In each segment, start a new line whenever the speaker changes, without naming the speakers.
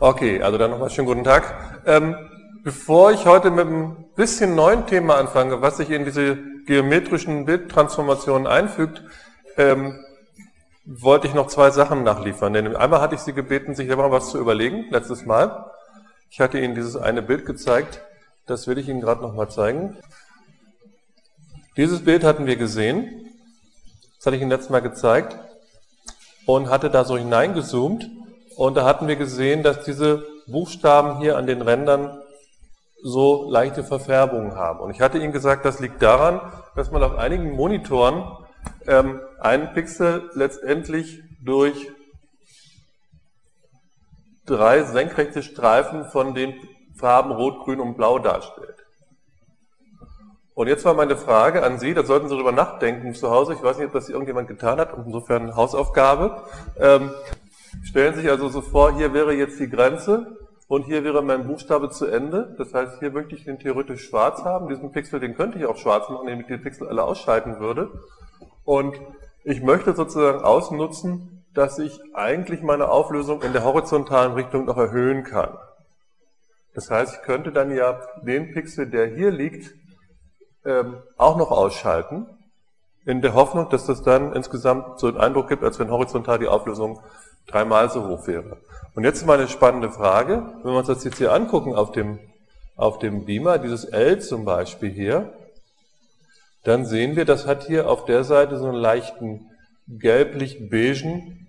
Okay, also dann nochmal schönen guten Tag. Ähm, bevor ich heute mit einem bisschen neuen Thema anfange, was sich in diese geometrischen Bildtransformationen einfügt, ähm, wollte ich noch zwei Sachen nachliefern. Denn einmal hatte ich Sie gebeten, sich selber was zu überlegen, letztes Mal. Ich hatte Ihnen dieses eine Bild gezeigt, das will ich Ihnen gerade nochmal zeigen. Dieses Bild hatten wir gesehen, das hatte ich Ihnen letztes Mal gezeigt und hatte da so hineingezoomt und da hatten wir gesehen, dass diese Buchstaben hier an den Rändern so leichte Verfärbungen haben. Und ich hatte Ihnen gesagt, das liegt daran, dass man auf einigen Monitoren ähm, einen Pixel letztendlich durch drei senkrechte Streifen von den Farben Rot, Grün und Blau darstellt. Und jetzt war meine Frage an Sie, da sollten Sie darüber nachdenken zu Hause. Ich weiß nicht, ob das irgendjemand getan hat, insofern Hausaufgabe. Ähm, stellen Sie sich also so vor, hier wäre jetzt die Grenze und hier wäre mein Buchstabe zu Ende. Das heißt, hier möchte ich den theoretisch schwarz haben. Diesen Pixel, den könnte ich auch schwarz machen, indem ich die Pixel alle ausschalten würde. Und ich möchte sozusagen ausnutzen, dass ich eigentlich meine Auflösung in der horizontalen Richtung noch erhöhen kann. Das heißt, ich könnte dann ja den Pixel, der hier liegt, ähm, auch noch ausschalten, in der Hoffnung, dass das dann insgesamt so einen Eindruck gibt, als wenn horizontal die Auflösung dreimal so hoch wäre. Und jetzt mal eine spannende Frage, wenn wir uns das jetzt hier angucken auf dem, auf dem Beamer, dieses L zum Beispiel hier, dann sehen wir, das hat hier auf der Seite so einen leichten gelblich-beigen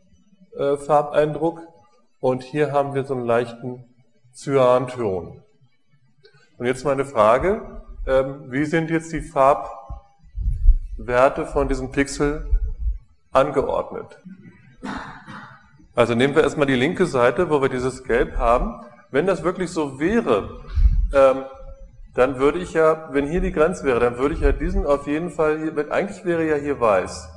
äh, Farbeindruck und hier haben wir so einen leichten Cyanton. Und jetzt meine Frage, ähm, wie sind jetzt die Farbwerte von diesem Pixel angeordnet? Also nehmen wir erstmal die linke Seite, wo wir dieses Gelb haben. Wenn das wirklich so wäre, ähm, dann würde ich ja, wenn hier die Grenze wäre, dann würde ich ja diesen auf jeden Fall, hier, eigentlich wäre ja hier weiß.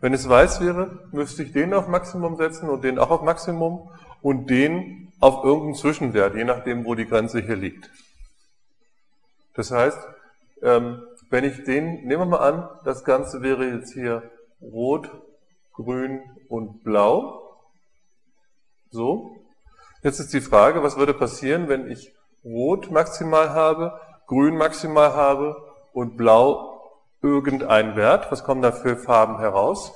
Wenn es weiß wäre, müsste ich den auf Maximum setzen und den auch auf Maximum und den auf irgendeinen Zwischenwert, je nachdem, wo die Grenze hier liegt. Das heißt, ähm, wenn ich den, nehmen wir mal an, das Ganze wäre jetzt hier rot, grün und blau. So. Jetzt ist die Frage, was würde passieren, wenn ich Rot maximal habe, Grün maximal habe und Blau irgendein Wert. Was kommen da für Farben heraus?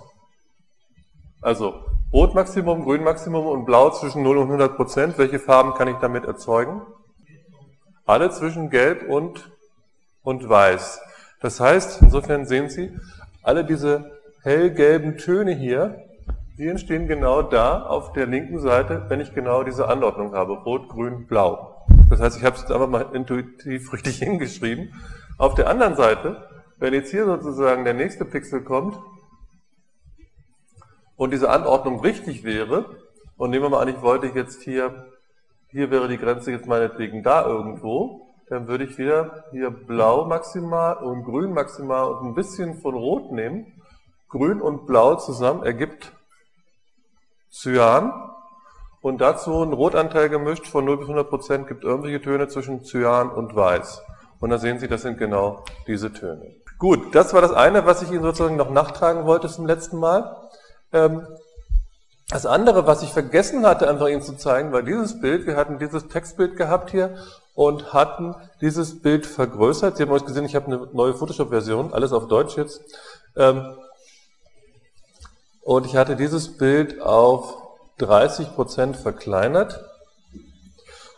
Also Rot Maximum, Grün Maximum und Blau zwischen 0 und 100 Prozent. Welche Farben kann ich damit erzeugen? Alle zwischen Gelb und, und Weiß. Das heißt, insofern sehen Sie, alle diese hellgelben Töne hier die entstehen genau da auf der linken Seite, wenn ich genau diese Anordnung habe. Rot, Grün, Blau. Das heißt, ich habe es jetzt einfach mal intuitiv richtig hingeschrieben. Auf der anderen Seite, wenn jetzt hier sozusagen der nächste Pixel kommt und diese Anordnung richtig wäre, und nehmen wir mal an, ich wollte jetzt hier, hier wäre die Grenze jetzt meinetwegen da irgendwo, dann würde ich wieder hier blau maximal und grün maximal und ein bisschen von rot nehmen. Grün und blau zusammen ergibt Cyan und dazu ein Rotanteil gemischt von 0 bis 100 Prozent gibt irgendwelche Töne zwischen Cyan und Weiß. Und da sehen Sie, das sind genau diese Töne. Gut, das war das eine, was ich Ihnen sozusagen noch nachtragen wollte zum letzten Mal. Ähm, das andere, was ich vergessen hatte, einfach Ihnen zu zeigen, war dieses Bild. Wir hatten dieses Textbild gehabt hier und hatten dieses Bild vergrößert. Sie haben euch gesehen, ich habe eine neue Photoshop-Version, alles auf Deutsch jetzt. Ähm, und ich hatte dieses Bild auf 30% verkleinert.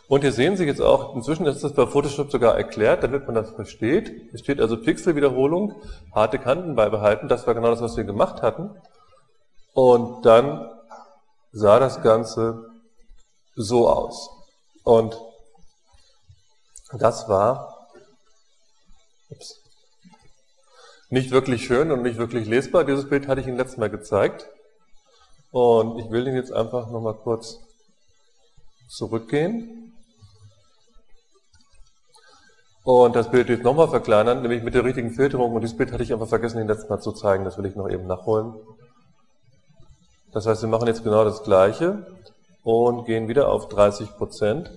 Und hier sehen Sie jetzt auch, inzwischen ist das bei Photoshop sogar erklärt, damit man das versteht. Es steht also Pixelwiederholung, harte Kanten beibehalten. Das war genau das, was wir gemacht hatten. Und dann sah das Ganze so aus. Und das war, ups, nicht wirklich schön und nicht wirklich lesbar. Dieses Bild hatte ich Ihnen letztes Mal gezeigt. Und ich will Ihnen jetzt einfach nochmal kurz zurückgehen. Und das Bild jetzt nochmal verkleinern, nämlich mit der richtigen Filterung. Und dieses Bild hatte ich einfach vergessen, Ihnen letztes Mal zu zeigen. Das will ich noch eben nachholen. Das heißt, wir machen jetzt genau das Gleiche und gehen wieder auf 30 Prozent.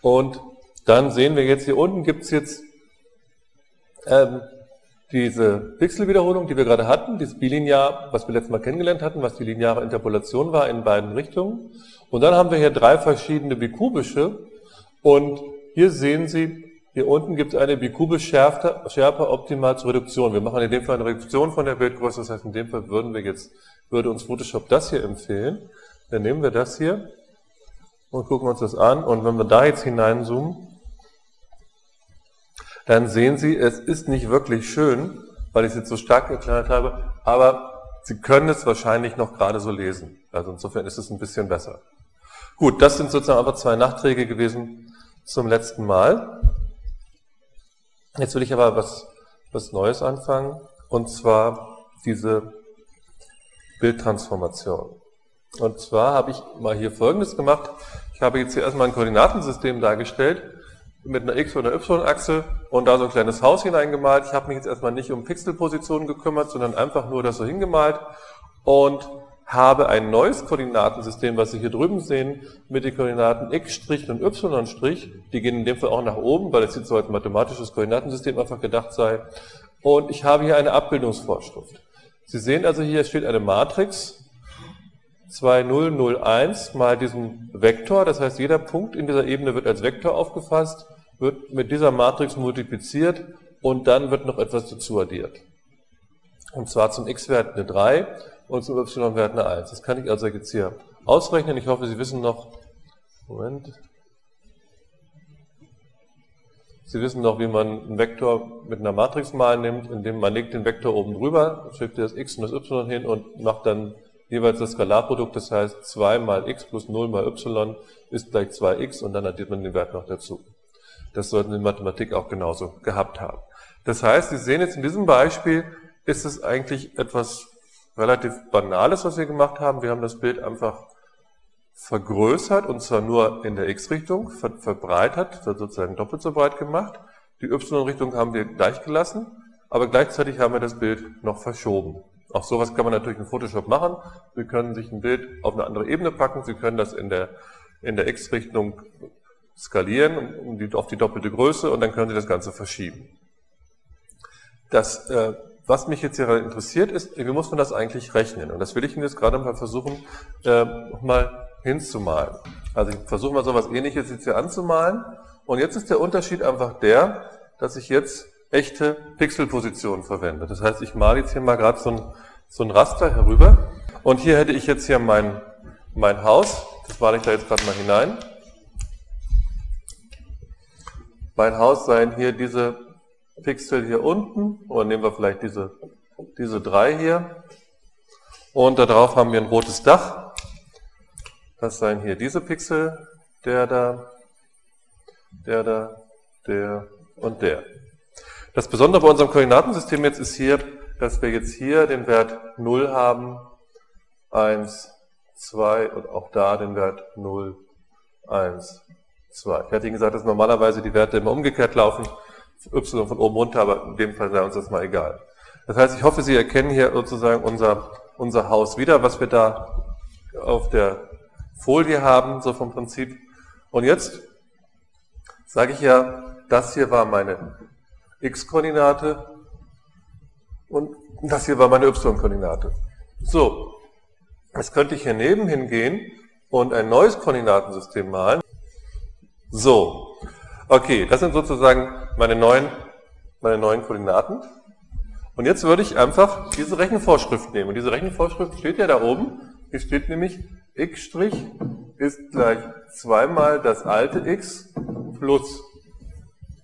Und dann sehen wir jetzt, hier unten gibt es jetzt ähm, diese Pixelwiederholung, die wir gerade hatten, dieses Bilinear, was wir letztes Mal kennengelernt hatten, was die lineare Interpolation war in beiden Richtungen. Und dann haben wir hier drei verschiedene bikubische. Und hier sehen Sie, hier unten gibt es eine bikubisch Schärfe, Schärfe optimal zur Reduktion. Wir machen in dem Fall eine Reduktion von der Bildgröße, das heißt in dem Fall würden wir jetzt, würde uns Photoshop das hier empfehlen. Dann nehmen wir das hier und gucken uns das an. Und wenn wir da jetzt hineinzoomen, dann sehen Sie, es ist nicht wirklich schön, weil ich es jetzt so stark erklärt habe, aber Sie können es wahrscheinlich noch gerade so lesen. Also insofern ist es ein bisschen besser. Gut, das sind sozusagen aber zwei Nachträge gewesen zum letzten Mal. Jetzt will ich aber was, was Neues anfangen, und zwar diese Bildtransformation. Und zwar habe ich mal hier Folgendes gemacht. Ich habe jetzt hier erstmal ein Koordinatensystem dargestellt mit einer X- oder Y-Achse und da so ein kleines Haus hineingemalt. Ich habe mich jetzt erstmal nicht um Pixelpositionen gekümmert, sondern einfach nur das so hingemalt und habe ein neues Koordinatensystem, was Sie hier drüben sehen, mit den Koordinaten x' und y'. Die gehen in dem Fall auch nach oben, weil es jetzt so als mathematisches Koordinatensystem einfach gedacht sei. Und ich habe hier eine Abbildungsvorschrift. Sie sehen also hier steht eine Matrix 2001 mal diesen Vektor, das heißt jeder Punkt in dieser Ebene wird als Vektor aufgefasst, wird mit dieser Matrix multipliziert und dann wird noch etwas dazu addiert. Und zwar zum x-Wert eine 3 und zum y-Wert eine 1. Das kann ich also jetzt hier ausrechnen. Ich hoffe, Sie wissen noch, Moment, Sie wissen noch, wie man einen Vektor mit einer Matrix mal nimmt, indem man legt den Vektor oben drüber, schickt das x und das y hin und macht dann jeweils das Skalarprodukt, das heißt 2 mal x plus 0 mal y ist gleich 2x und dann addiert man den Wert noch dazu. Das sollten Sie in Mathematik auch genauso gehabt haben. Das heißt, Sie sehen jetzt in diesem Beispiel, ist es eigentlich etwas relativ Banales, was wir gemacht haben. Wir haben das Bild einfach vergrößert und zwar nur in der x-Richtung, ver verbreitert, sozusagen doppelt so breit gemacht. Die y-Richtung haben wir gleich gelassen, aber gleichzeitig haben wir das Bild noch verschoben. Auch sowas kann man natürlich in Photoshop machen. Sie können sich ein Bild auf eine andere Ebene packen. Sie können das in der, in der X-Richtung skalieren um die, auf die doppelte Größe und dann können Sie das Ganze verschieben. Das, äh, was mich jetzt hier interessiert ist, wie muss man das eigentlich rechnen? Und das will ich Ihnen jetzt gerade mal versuchen, äh, mal hinzumalen. Also ich versuche mal so etwas ähnliches jetzt hier anzumalen. Und jetzt ist der Unterschied einfach der, dass ich jetzt echte Pixelpositionen verwende. Das heißt, ich male jetzt hier mal gerade so ein, so ein Raster herüber und hier hätte ich jetzt hier mein, mein Haus, das male ich da jetzt gerade mal hinein. Mein Haus seien hier diese Pixel hier unten, oder nehmen wir vielleicht diese, diese drei hier. Und darauf haben wir ein rotes Dach. Das seien hier diese Pixel, der da, der da, der und der. Das Besondere bei unserem Koordinatensystem jetzt ist hier, dass wir jetzt hier den Wert 0 haben, 1, 2 und auch da den Wert 0, 1, 2. Ich hatte Ihnen gesagt, dass normalerweise die Werte immer umgekehrt laufen, y von oben runter, aber in dem Fall sei uns das mal egal. Das heißt, ich hoffe, Sie erkennen hier sozusagen unser, unser Haus wieder, was wir da auf der Folie haben, so vom Prinzip. Und jetzt sage ich ja, das hier war meine x-Koordinate und das hier war meine y-Koordinate. So, jetzt könnte ich hier neben hingehen und ein neues Koordinatensystem malen. So, okay, das sind sozusagen meine neuen, meine neuen Koordinaten. Und jetzt würde ich einfach diese Rechenvorschrift nehmen. Und diese Rechenvorschrift steht ja da oben. Hier steht nämlich x' ist gleich zweimal das alte x plus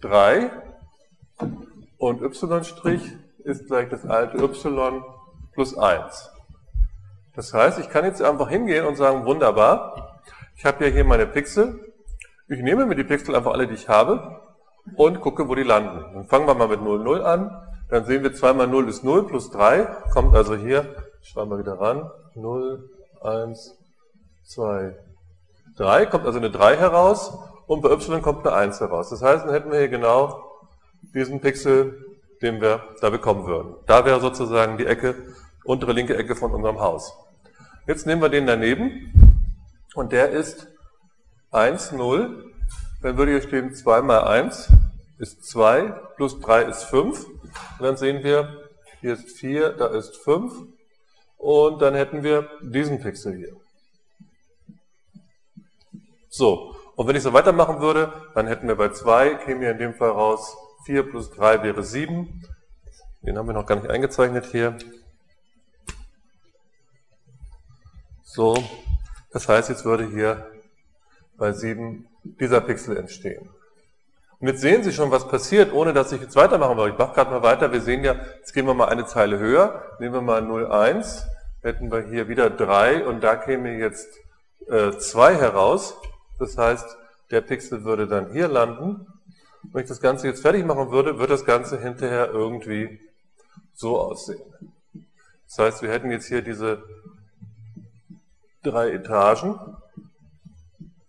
3 und y' ist gleich das alte y plus 1. Das heißt, ich kann jetzt einfach hingehen und sagen, wunderbar, ich habe ja hier meine Pixel. Ich nehme mir die Pixel einfach alle, die ich habe und gucke, wo die landen. Dann fangen wir mal mit 0, 0 an. Dann sehen wir 2 mal 0 ist 0 plus 3. Kommt also hier, schreiben wir wieder ran, 0, 1, 2, 3. Kommt also eine 3 heraus und bei y kommt eine 1 heraus. Das heißt, dann hätten wir hier genau diesen Pixel, den wir da bekommen würden. Da wäre sozusagen die Ecke, untere linke Ecke von unserem Haus. Jetzt nehmen wir den daneben und der ist 1, 0. Dann würde hier stehen 2 mal 1, ist 2, plus 3 ist 5. Und dann sehen wir, hier ist 4, da ist 5. Und dann hätten wir diesen Pixel hier. So, und wenn ich so weitermachen würde, dann hätten wir bei 2, käme hier in dem Fall raus, 4 plus 3 wäre 7. Den haben wir noch gar nicht eingezeichnet hier. So, das heißt, jetzt würde hier bei 7 dieser Pixel entstehen. Und jetzt sehen Sie schon, was passiert, ohne dass ich jetzt weitermachen will. Ich mache gerade mal weiter. Wir sehen ja, jetzt gehen wir mal eine Zeile höher. Nehmen wir mal 0,1. Hätten wir hier wieder 3 und da käme jetzt äh, 2 heraus. Das heißt, der Pixel würde dann hier landen. Wenn ich das Ganze jetzt fertig machen würde, würde das Ganze hinterher irgendwie so aussehen. Das heißt, wir hätten jetzt hier diese drei Etagen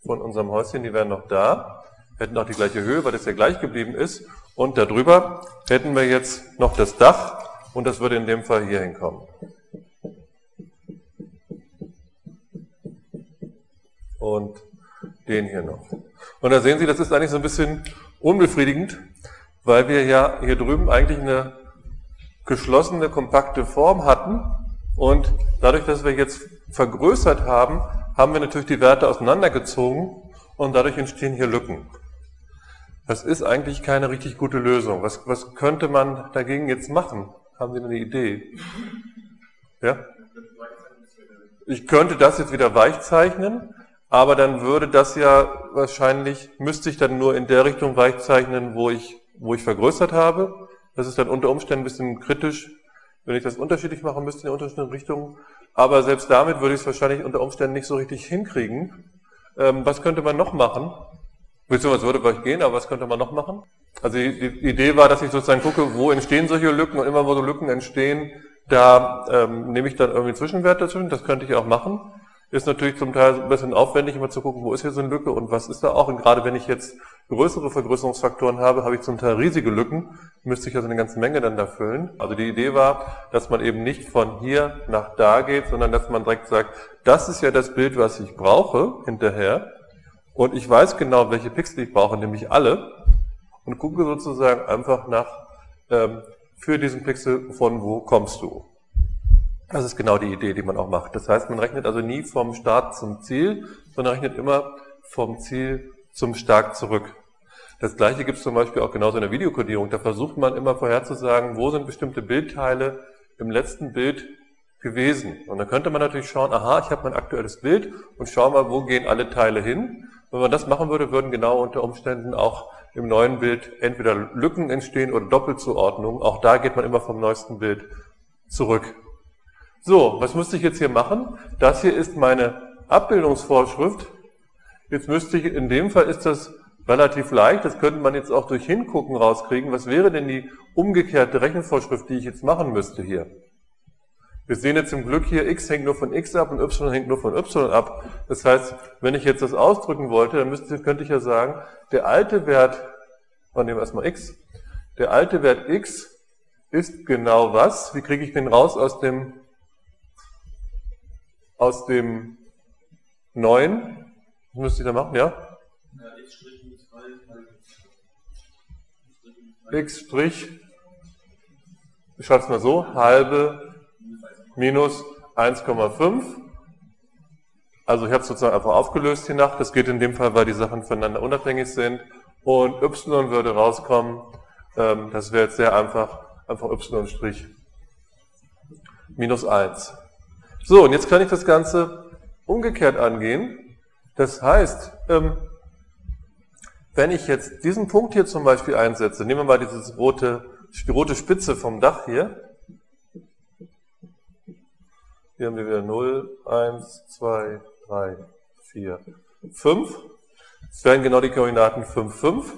von unserem Häuschen, die wären noch da, hätten auch die gleiche Höhe, weil das ja gleich geblieben ist. Und darüber hätten wir jetzt noch das Dach und das würde in dem Fall hier hinkommen. Und den hier noch. Und da sehen Sie, das ist eigentlich so ein bisschen unbefriedigend, weil wir ja hier drüben eigentlich eine geschlossene, kompakte Form hatten. Und dadurch, dass wir jetzt vergrößert haben, haben wir natürlich die Werte auseinandergezogen und dadurch entstehen hier Lücken. Das ist eigentlich keine richtig gute Lösung. Was, was könnte man dagegen jetzt machen? Haben Sie eine Idee? Ja? Ich könnte das jetzt wieder weich zeichnen, aber dann würde das ja wahrscheinlich, müsste ich dann nur in der Richtung weich zeichnen, wo ich, wo ich vergrößert habe. Das ist dann unter Umständen ein bisschen kritisch, wenn ich das unterschiedlich machen müsste in unterschiedlichen Richtungen. Aber selbst damit würde ich es wahrscheinlich unter Umständen nicht so richtig hinkriegen. Ähm, was könnte man noch machen? Beziehungsweise würde vielleicht gehen, aber was könnte man noch machen? Also die, die, Idee war, dass ich sozusagen gucke, wo entstehen solche Lücken und immer wo so Lücken entstehen, da ähm, nehme ich dann irgendwie einen Zwischenwert dazwischen, das könnte ich auch machen. Ist natürlich zum Teil ein bisschen aufwendig, immer zu gucken, wo ist hier so eine Lücke und was ist da auch. Und gerade wenn ich jetzt größere Vergrößerungsfaktoren habe, habe ich zum Teil riesige Lücken, müsste ich also eine ganze Menge dann da füllen. Also die Idee war, dass man eben nicht von hier nach da geht, sondern dass man direkt sagt, das ist ja das Bild, was ich brauche hinterher. Und ich weiß genau, welche Pixel ich brauche, nämlich alle. Und gucke sozusagen einfach nach, ähm, für diesen Pixel, von wo kommst du. Das ist genau die Idee, die man auch macht. Das heißt, man rechnet also nie vom Start zum Ziel, sondern rechnet immer vom Ziel zum Start zurück. Das gleiche gibt es zum Beispiel auch genauso in der Videokodierung. Da versucht man immer vorherzusagen, wo sind bestimmte Bildteile im letzten Bild gewesen. Und dann könnte man natürlich schauen, aha, ich habe mein aktuelles Bild und schau mal, wo gehen alle Teile hin. Wenn man das machen würde, würden genau unter Umständen auch im neuen Bild entweder Lücken entstehen oder Doppelzuordnungen. Auch da geht man immer vom neuesten Bild zurück. So, was müsste ich jetzt hier machen? Das hier ist meine Abbildungsvorschrift. Jetzt müsste ich, in dem Fall ist das relativ leicht, das könnte man jetzt auch durch Hingucken rauskriegen. Was wäre denn die umgekehrte Rechenvorschrift, die ich jetzt machen müsste hier? Wir sehen jetzt zum Glück hier, x hängt nur von x ab und y hängt nur von y ab. Das heißt, wenn ich jetzt das ausdrücken wollte, dann müsste, könnte ich ja sagen, der alte Wert, wir nehmen erstmal x, der alte Wert x ist genau was? Wie kriege ich den raus aus dem aus dem neuen, was müsste ich da machen, ja? x Strich, ich schreibe es mal so, halbe minus 1,5. Also ich habe es sozusagen einfach aufgelöst hier nach. Das geht in dem Fall, weil die Sachen voneinander unabhängig sind. Und y würde rauskommen, ähm, das wäre jetzt sehr einfach, einfach y' Strich minus 1. So, und jetzt kann ich das Ganze umgekehrt angehen. Das heißt, ähm, wenn ich jetzt diesen Punkt hier zum Beispiel einsetze, nehmen wir mal dieses rote, die rote Spitze vom Dach hier. Hier haben wir wieder 0, 1, 2, 3, 4, 5. Das wären genau die Koordinaten 5, 5.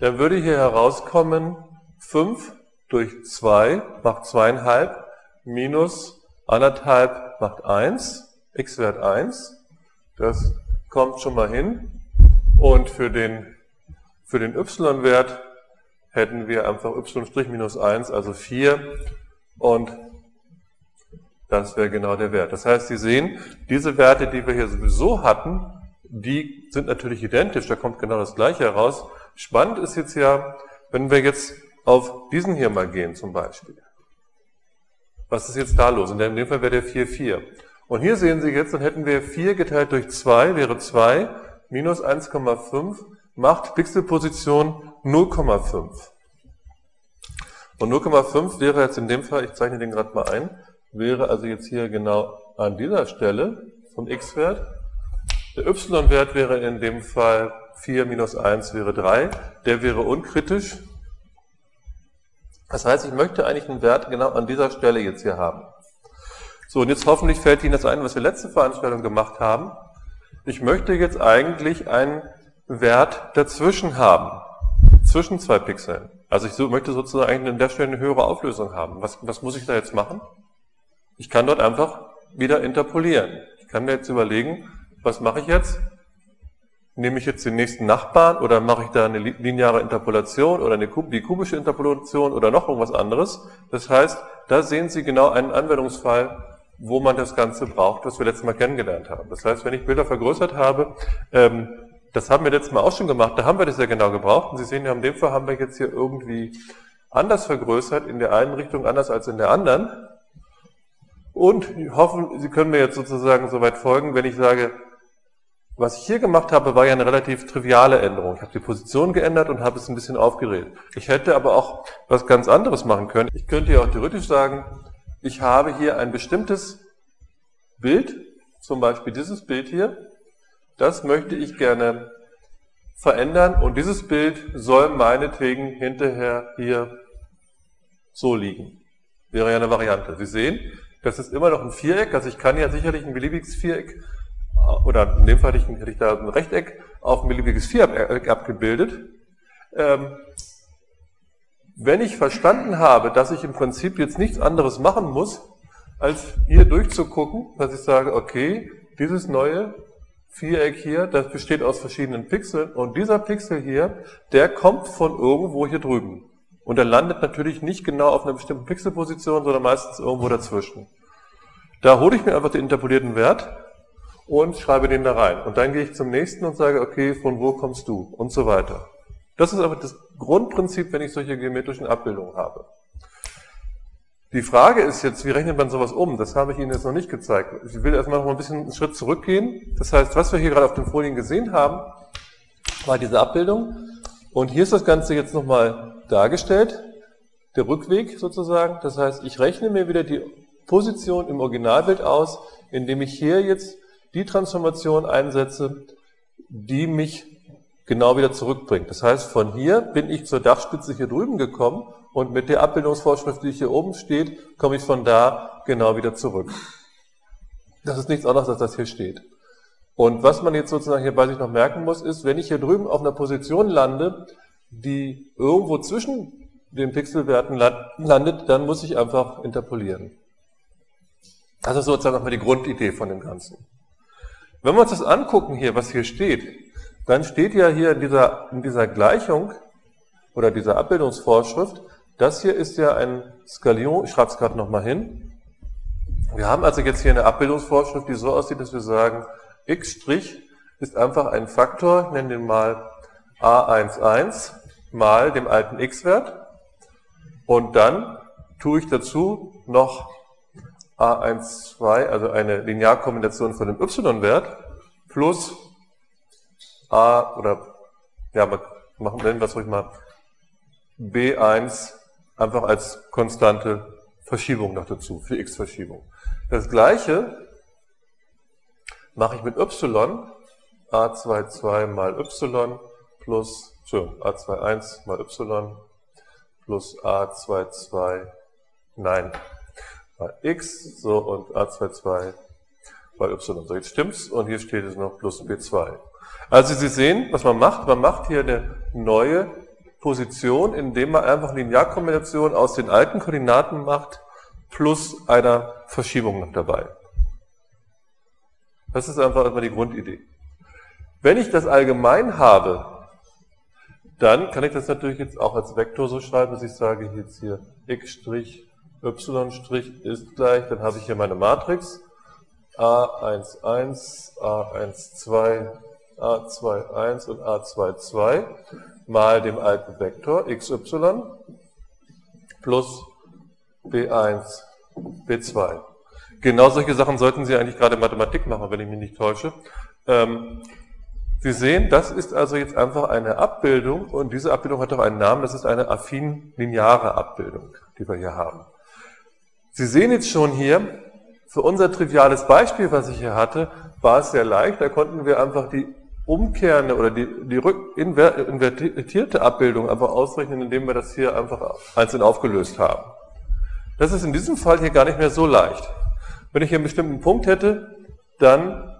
Dann würde hier herauskommen 5 durch 2 macht 2,5 minus 1,5 macht 1, x-Wert 1. Das kommt schon mal hin. Und für den, für den y-Wert hätten wir einfach y' minus 1, also 4. Und das wäre genau der Wert. Das heißt, Sie sehen, diese Werte, die wir hier sowieso hatten, die sind natürlich identisch, da kommt genau das gleiche heraus. Spannend ist jetzt ja, wenn wir jetzt auf diesen hier mal gehen zum Beispiel. Was ist jetzt da los? In dem Fall wäre der 4, 4. Und hier sehen Sie jetzt, dann hätten wir 4 geteilt durch 2, wäre 2, minus 1,5 macht Pixelposition 0,5. Und 0,5 wäre jetzt in dem Fall, ich zeichne den gerade mal ein, wäre also jetzt hier genau an dieser Stelle vom x-Wert. Der y-Wert wäre in dem Fall 4 minus 1 wäre 3. Der wäre unkritisch. Das heißt, ich möchte eigentlich einen Wert genau an dieser Stelle jetzt hier haben. So, und jetzt hoffentlich fällt Ihnen das ein, was wir letzte Veranstaltung gemacht haben. Ich möchte jetzt eigentlich einen Wert dazwischen haben. Zwischen zwei Pixeln. Also ich möchte sozusagen an der Stelle eine höhere Auflösung haben. Was, was muss ich da jetzt machen? Ich kann dort einfach wieder interpolieren. Ich kann mir jetzt überlegen, was mache ich jetzt? Nehme ich jetzt den nächsten Nachbarn oder mache ich da eine lineare Interpolation oder eine, die kubische Interpolation oder noch irgendwas anderes? Das heißt, da sehen Sie genau einen Anwendungsfall, wo man das Ganze braucht, was wir letztes Mal kennengelernt haben. Das heißt, wenn ich Bilder vergrößert habe, ähm, das haben wir letztes Mal auch schon gemacht, da haben wir das ja genau gebraucht. Und Sie sehen ja, in dem Fall haben wir jetzt hier irgendwie anders vergrößert, in der einen Richtung anders als in der anderen. Und hoffen, Sie können mir jetzt sozusagen soweit folgen, wenn ich sage, was ich hier gemacht habe, war ja eine relativ triviale Änderung. Ich habe die Position geändert und habe es ein bisschen aufgedreht. Ich hätte aber auch was ganz anderes machen können. Ich könnte ja auch theoretisch sagen, ich habe hier ein bestimmtes Bild, zum Beispiel dieses Bild hier, das möchte ich gerne verändern und dieses Bild soll meinetwegen hinterher hier so liegen. Wäre ja eine Variante. Sie sehen, das ist immer noch ein Viereck, also ich kann ja sicherlich ein beliebiges Viereck, oder in dem Fall hätte ich da ein Rechteck auf ein beliebiges Viereck abgebildet. Ähm, wenn ich verstanden habe, dass ich im Prinzip jetzt nichts anderes machen muss, als hier durchzugucken, dass ich sage, okay, dieses neue Viereck hier, das besteht aus verschiedenen Pixeln und dieser Pixel hier, der kommt von irgendwo hier drüben. Und er landet natürlich nicht genau auf einer bestimmten Pixelposition, sondern meistens irgendwo dazwischen. Da hole ich mir einfach den interpolierten Wert und schreibe den da rein. Und dann gehe ich zum nächsten und sage, okay, von wo kommst du? Und so weiter. Das ist aber das Grundprinzip, wenn ich solche geometrischen Abbildungen habe. Die Frage ist jetzt, wie rechnet man sowas um? Das habe ich Ihnen jetzt noch nicht gezeigt. Ich will erstmal noch ein bisschen einen Schritt zurückgehen. Das heißt, was wir hier gerade auf den Folien gesehen haben, war diese Abbildung. Und hier ist das Ganze jetzt nochmal dargestellt, der Rückweg sozusagen. Das heißt, ich rechne mir wieder die Position im Originalbild aus, indem ich hier jetzt die Transformation einsetze, die mich genau wieder zurückbringt. Das heißt, von hier bin ich zur Dachspitze hier drüben gekommen und mit der Abbildungsvorschrift, die hier oben steht, komme ich von da genau wieder zurück. Das ist nichts anderes, als das hier steht. Und was man jetzt sozusagen hier bei sich noch merken muss, ist, wenn ich hier drüben auf einer Position lande, die irgendwo zwischen den Pixelwerten landet, dann muss ich einfach interpolieren. Das ist sozusagen nochmal die Grundidee von dem Ganzen. Wenn wir uns das angucken hier, was hier steht, dann steht ja hier in dieser, in dieser Gleichung oder dieser Abbildungsvorschrift, das hier ist ja ein Skalion, ich schreibe es gerade nochmal hin. Wir haben also jetzt hier eine Abbildungsvorschrift, die so aussieht, dass wir sagen, x' ist einfach ein Faktor, ich nenne den mal a11 mal dem alten x-Wert und dann tue ich dazu noch a12, also eine Linearkombination von dem y-Wert plus a oder ja, machen, wir es ruhig mal b1 einfach als konstante Verschiebung noch dazu, für x-Verschiebung. Das gleiche mache ich mit y, a22 mal y plus a21 mal y plus a22, nein, mal x, so und a22 mal y. So, jetzt stimmt's und hier steht es noch plus b2. Also Sie sehen, was man macht, man macht hier eine neue Position, indem man einfach Linearkombination aus den alten Koordinaten macht, plus einer Verschiebung noch dabei. Das ist einfach immer die Grundidee. Wenn ich das allgemein habe, dann kann ich das natürlich jetzt auch als Vektor so schreiben, dass ich sage jetzt hier x', y' ist gleich, dann habe ich hier meine Matrix a11, a12, a21 und a22 mal dem alten Vektor xy plus b1, b2. Genau solche Sachen sollten Sie eigentlich gerade Mathematik machen, wenn ich mich nicht täusche. Ähm, Sie sehen, das ist also jetzt einfach eine Abbildung und diese Abbildung hat auch einen Namen, das ist eine affin lineare Abbildung, die wir hier haben. Sie sehen jetzt schon hier, für unser triviales Beispiel, was ich hier hatte, war es sehr leicht, da konnten wir einfach die umkehrende oder die, die rück, invertierte Abbildung einfach ausrechnen, indem wir das hier einfach einzeln aufgelöst haben. Das ist in diesem Fall hier gar nicht mehr so leicht. Wenn ich hier einen bestimmten Punkt hätte, dann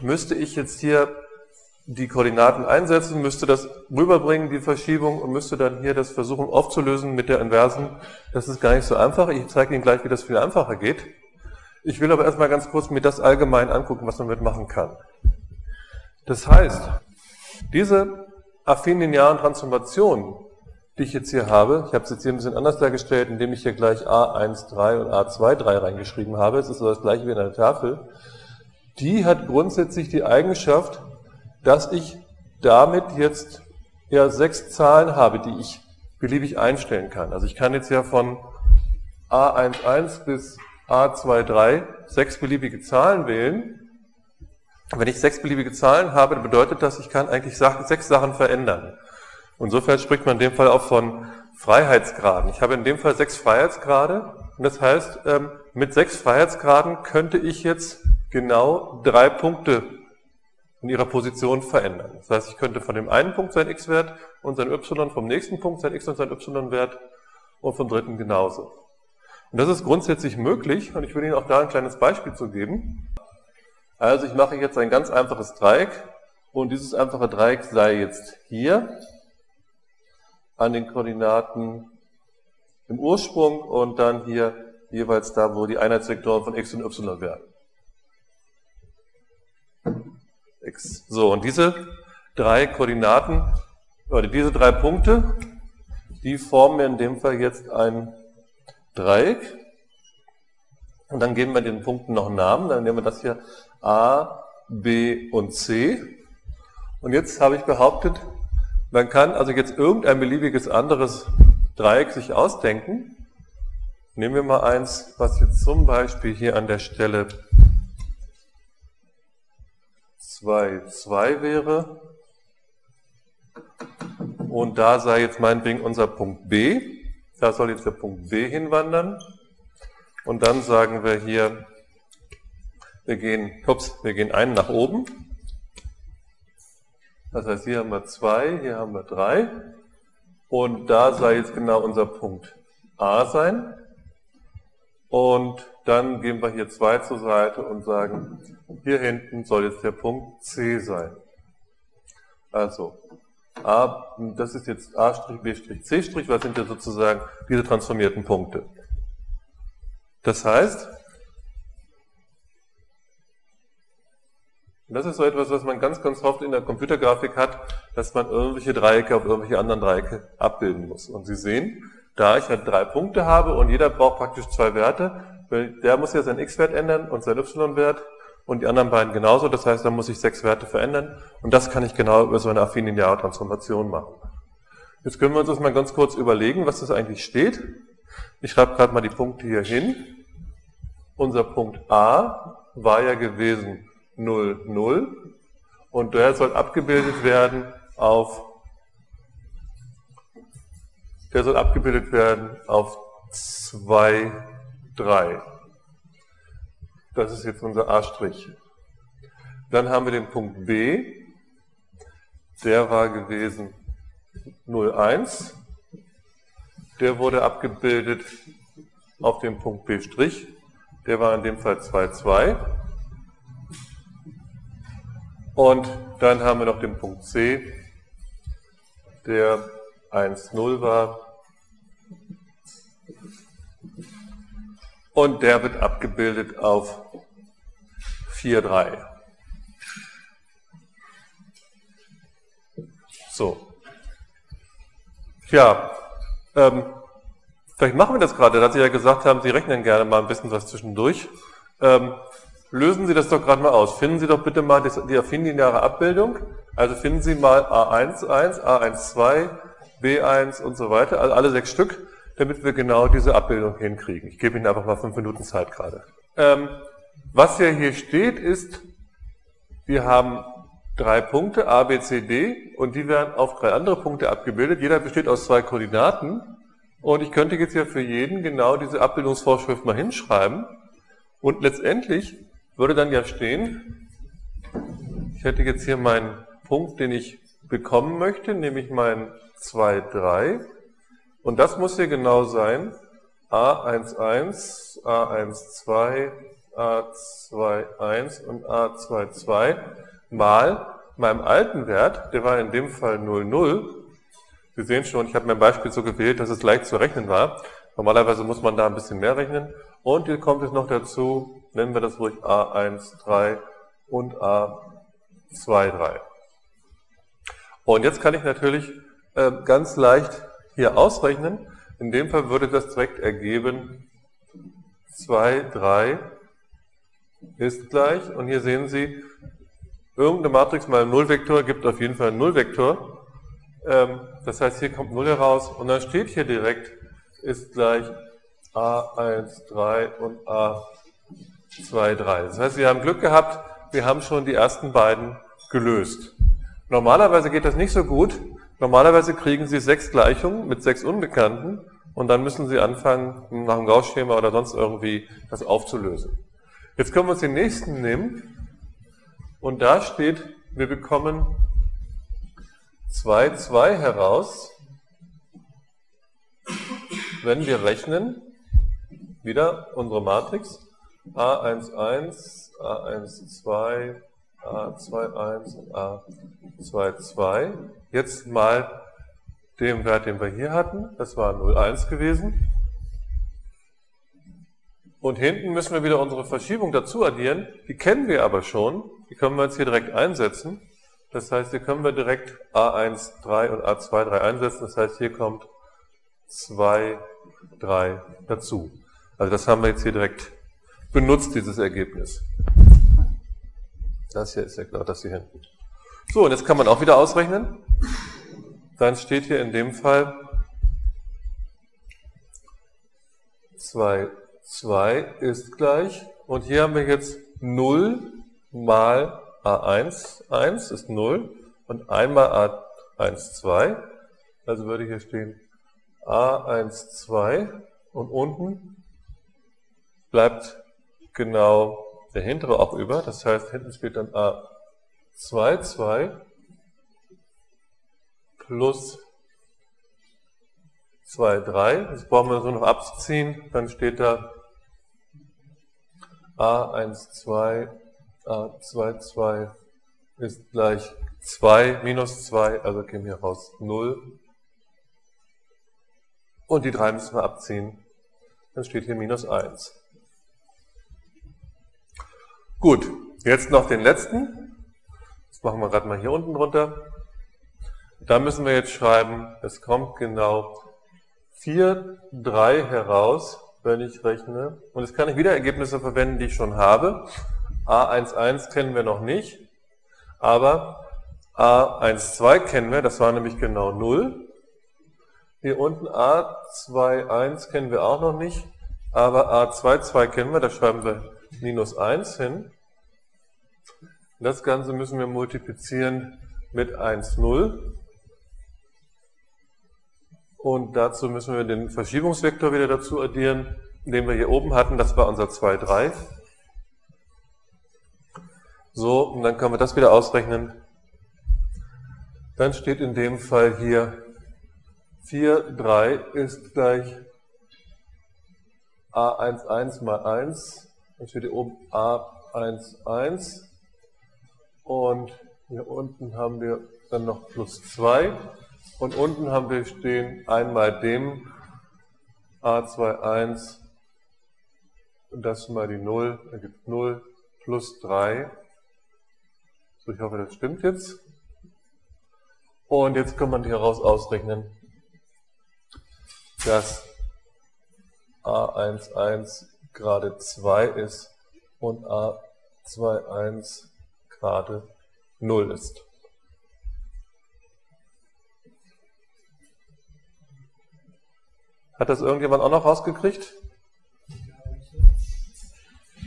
müsste ich jetzt hier die Koordinaten einsetzen, müsste das rüberbringen, die Verschiebung, und müsste dann hier das versuchen aufzulösen mit der Inversen. Das ist gar nicht so einfach. Ich zeige Ihnen gleich, wie das viel einfacher geht. Ich will aber erstmal ganz kurz mir das allgemein angucken, was man damit machen kann. Das heißt, diese affin linearen Transformationen, die ich jetzt hier habe, ich habe es jetzt hier ein bisschen anders dargestellt, indem ich hier gleich A13 und A23 reingeschrieben habe, es ist so das gleiche wie in der Tafel, die hat grundsätzlich die Eigenschaft, dass ich damit jetzt ja sechs Zahlen habe, die ich beliebig einstellen kann. Also ich kann jetzt ja von A11 bis A23 sechs beliebige Zahlen wählen. Wenn ich sechs beliebige Zahlen habe, dann bedeutet das, ich kann eigentlich sechs Sachen verändern. Insofern spricht man in dem Fall auch von Freiheitsgraden. Ich habe in dem Fall sechs Freiheitsgrade und das heißt, ähm, mit sechs Freiheitsgraden könnte ich jetzt genau drei Punkte in ihrer Position verändern. Das heißt, ich könnte von dem einen Punkt sein x-Wert und sein y, vom nächsten Punkt sein x und sein y-Wert und vom dritten genauso. Und das ist grundsätzlich möglich und ich will Ihnen auch da ein kleines Beispiel zu geben. Also ich mache jetzt ein ganz einfaches Dreieck und dieses einfache Dreieck sei jetzt hier an den Koordinaten im Ursprung und dann hier jeweils da, wo die Einheitsvektoren von x und y werden x. So, und diese drei Koordinaten, oder diese drei Punkte, die formen wir in dem Fall jetzt ein Dreieck. Und dann geben wir den Punkten noch Namen. Dann nehmen wir das hier A, B und C. Und jetzt habe ich behauptet, man kann also jetzt irgendein beliebiges anderes Dreieck sich ausdenken. Nehmen wir mal eins, was jetzt zum Beispiel hier an der Stelle 2, 2 wäre. Und da sei jetzt meinetwegen unser Punkt B. Da soll jetzt der Punkt B hinwandern. Und dann sagen wir hier, wir gehen, ups, wir gehen einen nach oben. Das heißt, hier haben wir 2, hier haben wir 3. Und da sei jetzt genau unser Punkt A sein. Und dann gehen wir hier 2 zur Seite und sagen, hier hinten soll jetzt der Punkt C sein. Also, A, das ist jetzt A', B', C', was sind ja sozusagen diese transformierten Punkte. Das heißt, das ist so etwas, was man ganz, ganz oft in der Computergrafik hat, dass man irgendwelche Dreiecke auf irgendwelche anderen Dreiecke abbilden muss. Und Sie sehen, da ich halt drei Punkte habe und jeder braucht praktisch zwei Werte, der muss ja seinen x-Wert ändern und seinen y-Wert und die anderen beiden genauso. Das heißt, da muss ich sechs Werte verändern und das kann ich genau über so eine affin lineare Transformation machen. Jetzt können wir uns das mal ganz kurz überlegen, was das eigentlich steht. Ich schreibe gerade mal die Punkte hier hin. Unser Punkt A war ja gewesen 0, 0 und der soll abgebildet werden auf der soll abgebildet werden auf 2, 3. Das ist jetzt unser A'. Dann haben wir den Punkt B. Der war gewesen 0,1. Der wurde abgebildet auf dem Punkt B'. Der war in dem Fall 2,2. Und dann haben wir noch den Punkt C, der 1,0 war und der wird abgebildet auf 4,3. So. Ja, ähm, vielleicht machen wir das gerade, da Sie ja gesagt haben, Sie rechnen gerne mal ein bisschen was zwischendurch. Ähm, lösen Sie das doch gerade mal aus. Finden Sie doch bitte mal die affin-lineare Abbildung Also finden Sie mal A11, A12, B1 und so weiter, also alle sechs Stück, damit wir genau diese Abbildung hinkriegen. Ich gebe Ihnen einfach mal fünf Minuten Zeit gerade. Ähm, was ja hier steht ist, wir haben drei Punkte, A, B, C, D, und die werden auf drei andere Punkte abgebildet. Jeder besteht aus zwei Koordinaten. Und ich könnte jetzt ja für jeden genau diese Abbildungsvorschrift mal hinschreiben. Und letztendlich würde dann ja stehen, ich hätte jetzt hier meinen Punkt, den ich bekommen möchte, nämlich mein 2, 3. Und das muss hier genau sein, A11, A12, A21 und A22 mal meinem alten Wert, der war in dem Fall 0, 0. Sie sehen schon, ich habe mein Beispiel so gewählt, dass es leicht zu rechnen war. Normalerweise muss man da ein bisschen mehr rechnen. Und hier kommt es noch dazu, nennen wir das ruhig A13 und A23. Und jetzt kann ich natürlich äh, ganz leicht hier ausrechnen. In dem Fall würde das direkt ergeben 2, 3 ist gleich, und hier sehen Sie, irgendeine Matrix mal Nullvektor gibt auf jeden Fall einen Nullvektor. Ähm, das heißt, hier kommt 0 heraus und dann steht hier direkt, ist gleich A1, 3 und A2, 3. Das heißt, wir haben Glück gehabt, wir haben schon die ersten beiden gelöst. Normalerweise geht das nicht so gut. Normalerweise kriegen Sie sechs Gleichungen mit sechs Unbekannten und dann müssen Sie anfangen, nach dem Gauss-Schema oder sonst irgendwie das aufzulösen. Jetzt können wir uns den nächsten nehmen und da steht, wir bekommen 2, 2 heraus, wenn wir rechnen, wieder unsere Matrix, A11, A12, A21 und A22, jetzt mal dem Wert, den wir hier hatten, das war 0,1 gewesen, und hinten müssen wir wieder unsere Verschiebung dazu addieren. Die kennen wir aber schon. Die können wir jetzt hier direkt einsetzen. Das heißt, hier können wir direkt A1, 3 und A2, 3 einsetzen. Das heißt, hier kommt 2, 3 dazu. Also das haben wir jetzt hier direkt benutzt, dieses Ergebnis. Das hier ist ja klar, das hier hinten. So, und jetzt kann man auch wieder ausrechnen. Dann steht hier in dem Fall 2, 2 ist gleich, und hier haben wir jetzt 0 mal A1, 1 ist 0, und einmal A1, 2, also würde hier stehen A1, 2, und unten bleibt genau der hintere auch über, das heißt, hinten steht dann A2, 2 plus 2, 3. Das brauchen wir so noch abziehen. Dann steht da A1, 2, A2, 2 ist gleich 2 minus 2, also käme hier raus 0. Und die 3 müssen wir abziehen. Dann steht hier minus 1. Gut, jetzt noch den letzten. Machen wir gerade mal hier unten drunter. Da müssen wir jetzt schreiben, es kommt genau 4, 3 heraus, wenn ich rechne. Und jetzt kann ich wieder Ergebnisse verwenden, die ich schon habe. A11 kennen wir noch nicht, aber A12 kennen wir, das war nämlich genau 0. Hier unten A21 kennen wir auch noch nicht, aber A22 kennen wir, da schreiben wir minus 1 hin. Das Ganze müssen wir multiplizieren mit 1, 0. Und dazu müssen wir den Verschiebungsvektor wieder dazu addieren, den wir hier oben hatten. Das war unser 2, 3. So, und dann können wir das wieder ausrechnen. Dann steht in dem Fall hier 4, 3 ist gleich A11 mal 1. Dann steht hier oben A11. Und hier unten haben wir dann noch plus 2. Und unten haben wir stehen einmal dem A21 und das mal die 0, ergibt 0 plus 3. So, ich hoffe, das stimmt jetzt. Und jetzt kann man hieraus ausrechnen, dass A11 gerade 2 ist und A21 Grade Null ist. Hat das irgendjemand auch noch rausgekriegt?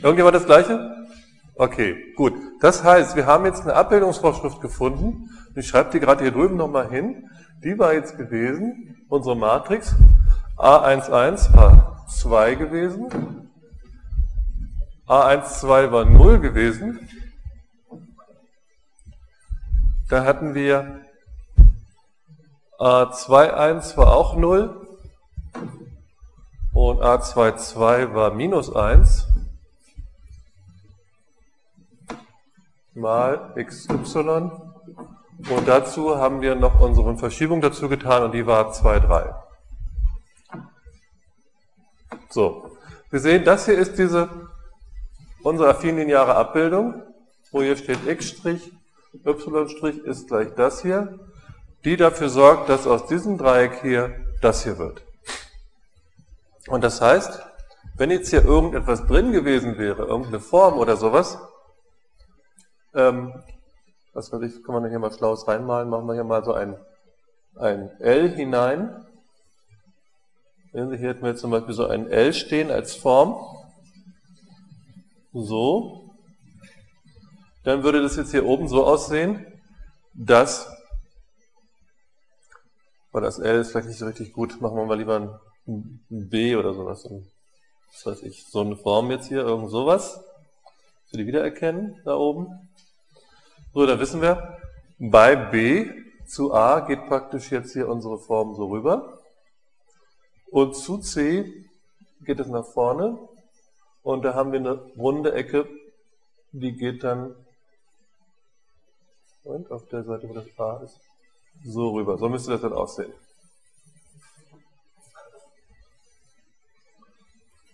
Irgendjemand das Gleiche? Okay, gut. Das heißt, wir haben jetzt eine Abbildungsvorschrift gefunden. Ich schreibe die gerade hier drüben nochmal hin. Die war jetzt gewesen, unsere Matrix A11 war 2 gewesen, A12 war 0 gewesen da hatten wir A21 war auch 0 und A22 war minus 1 mal xy und dazu haben wir noch unsere Verschiebung dazu getan und die war 2, 3. So, wir sehen, das hier ist diese unsere affinlineare Abbildung, wo hier steht x', y' ist gleich das hier, die dafür sorgt, dass aus diesem Dreieck hier das hier wird. Und das heißt, wenn jetzt hier irgendetwas drin gewesen wäre, irgendeine Form oder sowas, ähm, was weiß ich, kann man hier mal schlaues reinmalen, machen wir hier mal so ein, ein L hinein. Sehen Sie, hier hätten wir zum Beispiel so ein L stehen als Form. So. Dann würde das jetzt hier oben so aussehen, dass, weil das L ist vielleicht nicht so richtig gut, machen wir mal lieber ein, B oder sowas. Was weiß ich, so eine Form jetzt hier, irgend sowas. Für die wiedererkennen, da oben. So, dann wissen wir, bei B zu A geht praktisch jetzt hier unsere Form so rüber. Und zu C geht es nach vorne. Und da haben wir eine runde Ecke, die geht dann und auf der Seite, wo das A ist, so rüber. So müsste das dann aussehen.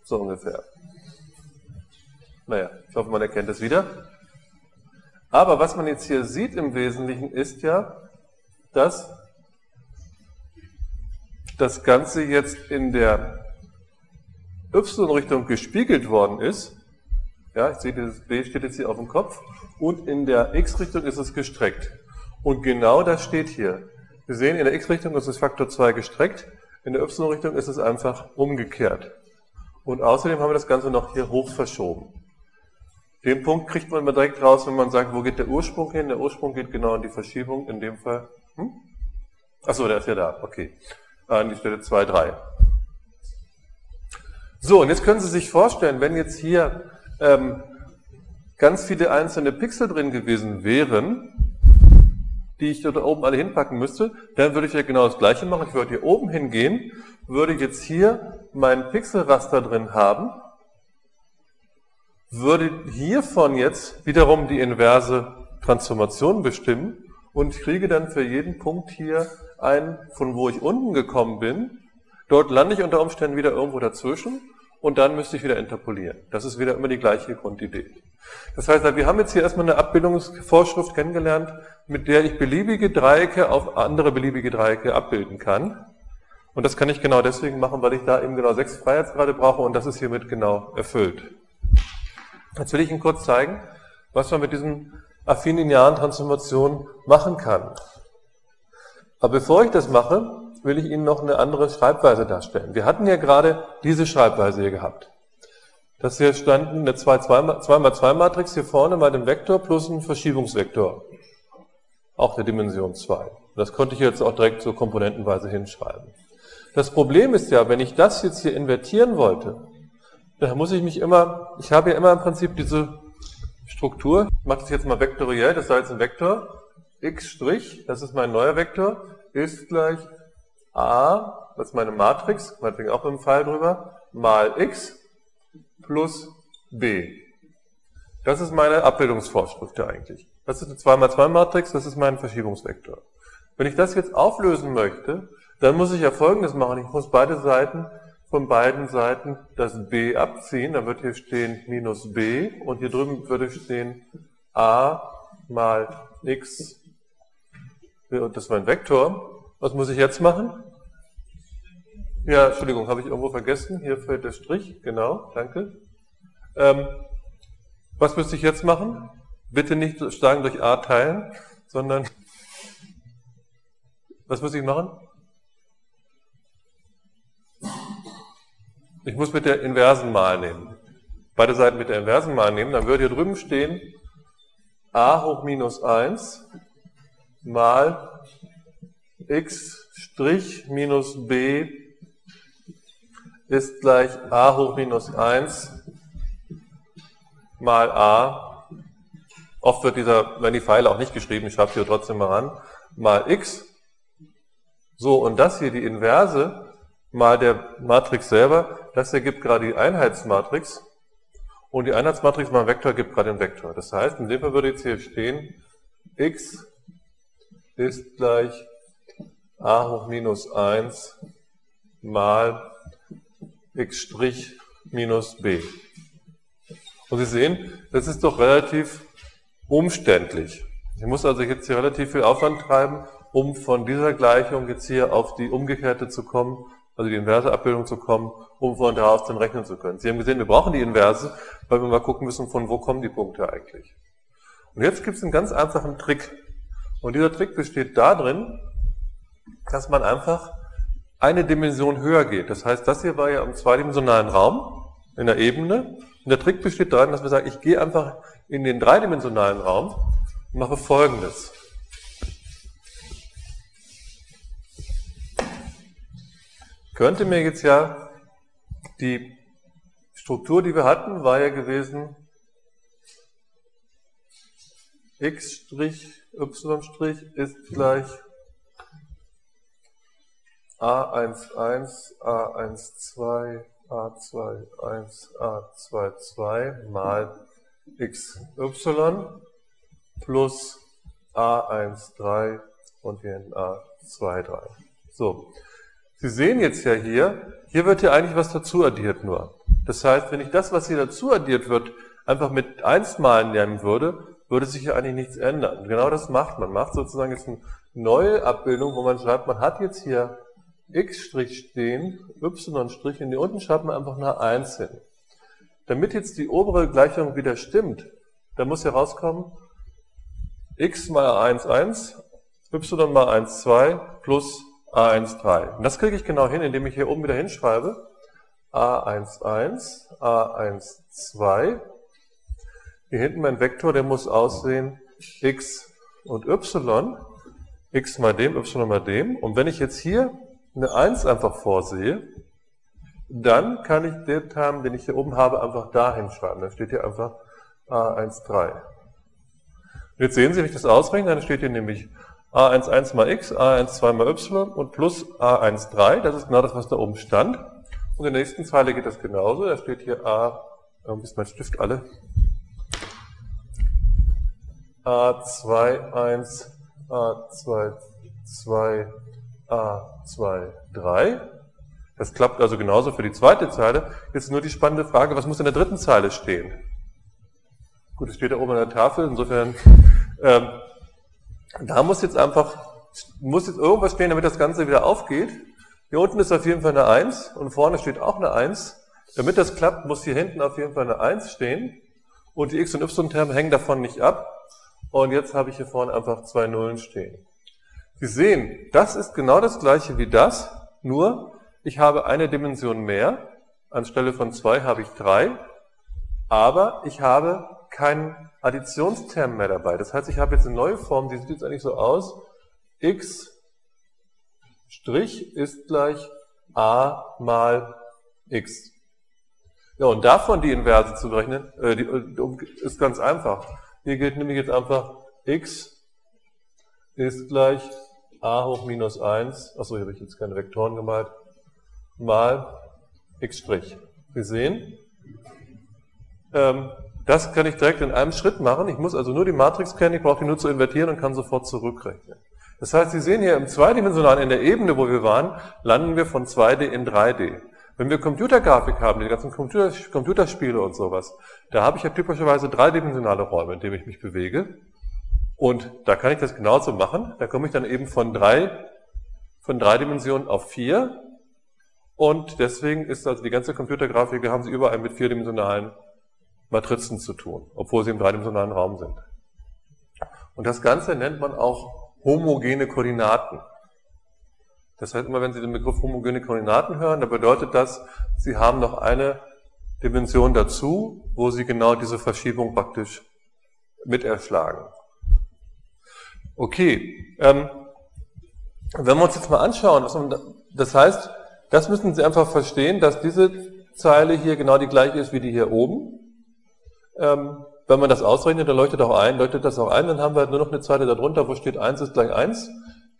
So ungefähr. Naja, ich hoffe, man erkennt es wieder. Aber was man jetzt hier sieht im Wesentlichen ist ja, dass das Ganze jetzt in der y-Richtung gespiegelt worden ist. Ja, ich sehe, das B steht jetzt hier auf dem Kopf. Und in der x-Richtung ist es gestreckt. Und genau das steht hier. Wir sehen, in der x-Richtung ist es Faktor 2 gestreckt, in der y-Richtung ist es einfach umgekehrt. Und außerdem haben wir das Ganze noch hier hoch verschoben. Den Punkt kriegt man immer direkt raus, wenn man sagt, wo geht der Ursprung hin? Der Ursprung geht genau in die Verschiebung, in dem Fall. Hm? Achso, der ist ja da, okay. An die Stelle 2, 3. So, und jetzt können Sie sich vorstellen, wenn jetzt hier ähm, ganz viele einzelne Pixel drin gewesen wären, die ich dort oben alle hinpacken müsste, dann würde ich ja genau das gleiche machen. Ich würde hier oben hingehen, würde jetzt hier mein Pixelraster drin haben würde hiervon jetzt wiederum die inverse Transformation bestimmen und kriege dann für jeden Punkt hier einen, von wo ich unten gekommen bin. Dort lande ich unter Umständen wieder irgendwo dazwischen und dann müsste ich wieder interpolieren. Das ist wieder immer die gleiche Grundidee. Das heißt, wir haben jetzt hier erstmal eine Abbildungsvorschrift kennengelernt, mit der ich beliebige Dreiecke auf andere beliebige Dreiecke abbilden kann. Und das kann ich genau deswegen machen, weil ich da eben genau sechs Freiheitsgrade brauche und das ist hiermit genau erfüllt. Jetzt will ich Ihnen kurz zeigen, was man mit diesen affin-linearen Transformationen machen kann. Aber bevor ich das mache, will ich Ihnen noch eine andere Schreibweise darstellen. Wir hatten ja gerade diese Schreibweise hier gehabt. Das hier standen eine 2x2-Matrix hier vorne mal dem Vektor plus ein Verschiebungsvektor. Auch der Dimension 2. Das konnte ich jetzt auch direkt so komponentenweise hinschreiben. Das Problem ist ja, wenn ich das jetzt hier invertieren wollte, da muss ich mich immer, ich habe ja immer im Prinzip diese Struktur, ich mache das jetzt mal vektoriell, das sei jetzt ein Vektor, x', das ist mein neuer Vektor, ist gleich a, das ist meine Matrix, meinetwegen auch mit dem Pfeil drüber, mal x plus b. Das ist meine Abbildungsvorschrift ja eigentlich. Das ist eine 2x2-Matrix, das ist mein Verschiebungsvektor. Wenn ich das jetzt auflösen möchte, dann muss ich ja folgendes machen. Ich muss beide Seiten von beiden Seiten das b abziehen, dann wird hier stehen minus b und hier drüben würde stehen a mal x, und das war ein Vektor. Was muss ich jetzt machen? Ja, Entschuldigung, habe ich irgendwo vergessen. Hier fällt der Strich, genau, danke. Ähm, was müsste ich jetzt machen? Bitte nicht sagen durch a teilen, sondern was muss ich machen? ich muss mit der inversen Mal nehmen. Beide Seiten mit der inversen Mal nehmen, dann würde hier drüben stehen a hoch minus 1 mal x minus b ist gleich a hoch minus 1 mal a. Oft wird dieser, wenn die Pfeile auch nicht geschrieben, ich schreibe hier trotzdem mal ran, mal x. So, und das hier, die Inverse, mal der Matrix selber, das ergibt gerade die Einheitsmatrix. Und die Einheitsmatrix mal Vektor gibt gerade den Vektor. Das heißt, in dem Fall würde jetzt hier stehen, x ist gleich a hoch minus 1 mal x' minus b. Und Sie sehen, das ist doch relativ umständlich. Ich muss also jetzt hier relativ viel Aufwand treiben, um von dieser Gleichung jetzt hier auf die umgekehrte zu kommen, also die inverse Abbildung zu kommen, um von da aus dann rechnen zu können. Sie haben gesehen, wir brauchen die Inverse, weil wir mal gucken müssen, von wo kommen die Punkte eigentlich. Und jetzt gibt es einen ganz einfachen Trick. Und dieser Trick besteht darin, dass man einfach eine Dimension höher geht. Das heißt, das hier war ja im zweidimensionalen Raum, in der Ebene. Und der Trick besteht darin, dass wir sagen, ich gehe einfach in den dreidimensionalen Raum und mache folgendes. könnte mir jetzt ja die Struktur, die wir hatten, war ja gewesen x', y' ist gleich a11, a12, a21, a22 mal xy plus a13 und hier ein a23. So, Sie sehen jetzt ja hier, hier wird ja eigentlich was dazu addiert nur. Das heißt, wenn ich das, was hier dazu addiert wird, einfach mit 1 mal nehmen würde, würde sich hier eigentlich nichts ändern. Genau das macht man. Man macht sozusagen jetzt eine neue Abbildung, wo man schreibt, man hat jetzt hier x' stehen, y' und hier unten schreibt man einfach eine 1 hin. Damit jetzt die obere Gleichung wieder stimmt, da muss herauskommen, x mal 1, 1, y mal 1, 2 plus A13. Und das kriege ich genau hin, indem ich hier oben wieder hinschreibe. A11, A12. Hier hinten mein Vektor, der muss aussehen x und y. x mal dem, y mal dem. Und wenn ich jetzt hier eine 1 einfach vorsehe, dann kann ich den Term, den ich hier oben habe, einfach da hinschreiben. Dann steht hier einfach A13. Und jetzt sehen Sie, wenn ich das ausrechne, dann steht hier nämlich a11 mal x, a12 mal y und plus a13. Das ist genau das, was da oben stand. Und in der nächsten Zeile geht das genauso. Da steht hier a, irgendwie ist mein Stift alle, a21, a22, a23. Das klappt also genauso für die zweite Zeile. Jetzt nur die spannende Frage, was muss in der dritten Zeile stehen? Gut, es steht da oben an der Tafel, insofern ähm, da muss jetzt einfach, muss jetzt irgendwas stehen, damit das Ganze wieder aufgeht. Hier unten ist auf jeden Fall eine 1 und vorne steht auch eine 1. Damit das klappt, muss hier hinten auf jeden Fall eine 1 stehen. Und die x- und y-Terme hängen davon nicht ab. Und jetzt habe ich hier vorne einfach zwei Nullen stehen. Sie sehen, das ist genau das gleiche wie das, nur ich habe eine Dimension mehr. Anstelle von zwei habe ich drei. Aber ich habe keinen Additionsterm mehr dabei. Das heißt, ich habe jetzt eine neue Form, die sieht jetzt eigentlich so aus. x' ist gleich a mal x. Ja, und davon die Inverse zu berechnen, äh, die, ist ganz einfach. Hier gilt nämlich jetzt einfach x ist gleich a hoch minus 1, achso, hier habe ich jetzt keine Vektoren gemalt, mal x'. Sie sehen, ähm, das kann ich direkt in einem Schritt machen. Ich muss also nur die Matrix kennen, ich brauche die nur zu invertieren und kann sofort zurückrechnen. Das heißt, Sie sehen hier im zweidimensionalen, in der Ebene, wo wir waren, landen wir von 2D in 3D. Wenn wir Computergrafik haben, die ganzen Computer, Computerspiele und sowas, da habe ich ja typischerweise dreidimensionale Räume, in denen ich mich bewege. Und da kann ich das genauso machen. Da komme ich dann eben von drei, von drei Dimensionen auf vier. Und deswegen ist also die ganze Computergrafik, haben Sie überall mit vierdimensionalen Matrizen zu tun, obwohl sie im dreidimensionalen Raum sind. Und das Ganze nennt man auch homogene Koordinaten. Das heißt, immer wenn Sie den Begriff homogene Koordinaten hören, dann bedeutet das, Sie haben noch eine Dimension dazu, wo Sie genau diese Verschiebung praktisch mit erschlagen. Okay, ähm, wenn wir uns jetzt mal anschauen, was das heißt, das müssen Sie einfach verstehen, dass diese Zeile hier genau die gleiche ist wie die hier oben. Ähm, wenn man das ausrechnet, dann leuchtet auch ein, leuchtet das auch ein, dann haben wir halt nur noch eine Zeile darunter, wo steht 1 ist gleich 1.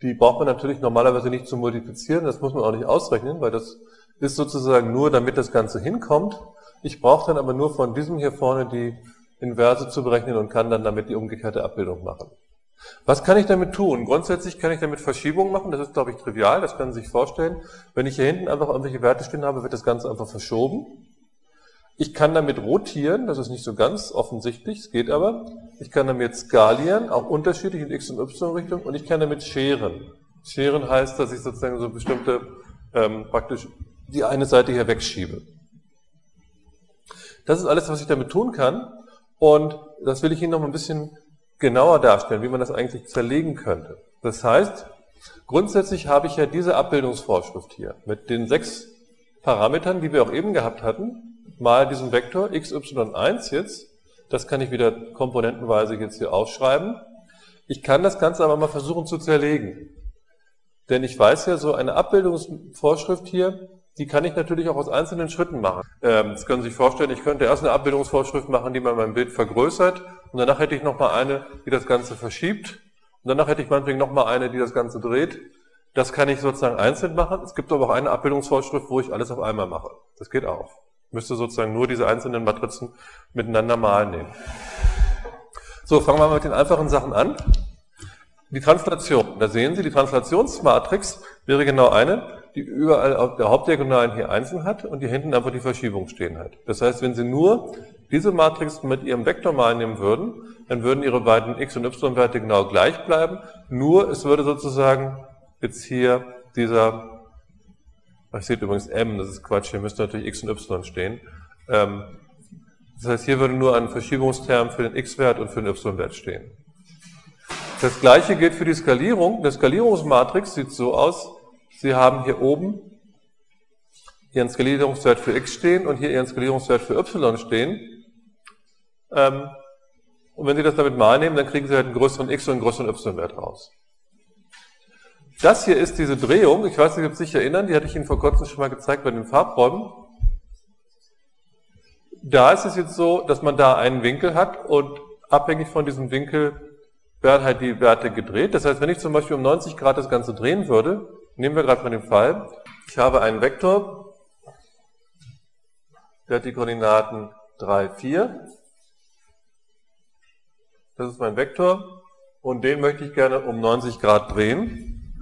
Die braucht man natürlich normalerweise nicht zu multiplizieren, das muss man auch nicht ausrechnen, weil das ist sozusagen nur, damit das Ganze hinkommt. Ich brauche dann aber nur von diesem hier vorne die Inverse zu berechnen und kann dann damit die umgekehrte Abbildung machen. Was kann ich damit tun? Grundsätzlich kann ich damit Verschiebungen machen, das ist, glaube ich, trivial, das können Sie sich vorstellen. Wenn ich hier hinten einfach irgendwelche Werte stehen habe, wird das Ganze einfach verschoben. Ich kann damit rotieren, das ist nicht so ganz offensichtlich, es geht aber. Ich kann damit skalieren, auch unterschiedlich in x- und y-Richtung und ich kann damit scheren. Scheren heißt, dass ich sozusagen so bestimmte, ähm, praktisch die eine Seite hier wegschiebe. Das ist alles, was ich damit tun kann und das will ich Ihnen noch ein bisschen genauer darstellen, wie man das eigentlich zerlegen könnte. Das heißt, grundsätzlich habe ich ja diese Abbildungsvorschrift hier mit den sechs Parametern, die wir auch eben gehabt hatten, mal diesen Vektor x, y, 1 jetzt. Das kann ich wieder komponentenweise jetzt hier aufschreiben. Ich kann das Ganze aber mal versuchen zu zerlegen. Denn ich weiß ja, so eine Abbildungsvorschrift hier, die kann ich natürlich auch aus einzelnen Schritten machen. Ähm, das können Sie sich vorstellen, ich könnte erst eine Abbildungsvorschrift machen, die man mein Bild vergrößert und danach hätte ich nochmal eine, die das Ganze verschiebt und danach hätte ich meinetwegen nochmal eine, die das Ganze dreht. Das kann ich sozusagen einzeln machen. Es gibt aber auch eine Abbildungsvorschrift, wo ich alles auf einmal mache. Das geht auch. Ich müsste sozusagen nur diese einzelnen Matrizen miteinander mal nehmen. So, fangen wir mal mit den einfachen Sachen an. Die Translation. Da sehen Sie, die Translationsmatrix wäre genau eine, die überall auf der Hauptdiagonalen hier Einsen hat und hier hinten einfach die Verschiebung stehen hat. Das heißt, wenn Sie nur diese Matrix mit Ihrem Vektor mal nehmen würden, dann würden Ihre beiden x- und y-Werte genau gleich bleiben, nur es würde sozusagen jetzt hier dieser ich sehe übrigens M, das ist Quatsch, hier müsste natürlich X und Y stehen. Ähm, das heißt, hier würde nur ein Verschiebungsterm für den X-Wert und für den Y-Wert stehen. Das gleiche gilt für die Skalierung. Eine Skalierungsmatrix sieht so aus, Sie haben hier oben Ihren Skalierungswert für x stehen und hier Ihren Skalierungswert für y stehen. Ähm, und wenn Sie das damit mal nehmen, dann kriegen Sie halt einen größeren x und einen größeren y-Wert raus. Das hier ist diese Drehung, ich weiß nicht, ob Sie sich erinnern, die hatte ich Ihnen vor kurzem schon mal gezeigt bei den Farbräumen. Da ist es jetzt so, dass man da einen Winkel hat und abhängig von diesem Winkel werden halt die Werte gedreht. Das heißt, wenn ich zum Beispiel um 90 Grad das Ganze drehen würde, nehmen wir gerade mal den Fall, ich habe einen Vektor, der hat die Koordinaten 3, 4. Das ist mein Vektor und den möchte ich gerne um 90 Grad drehen.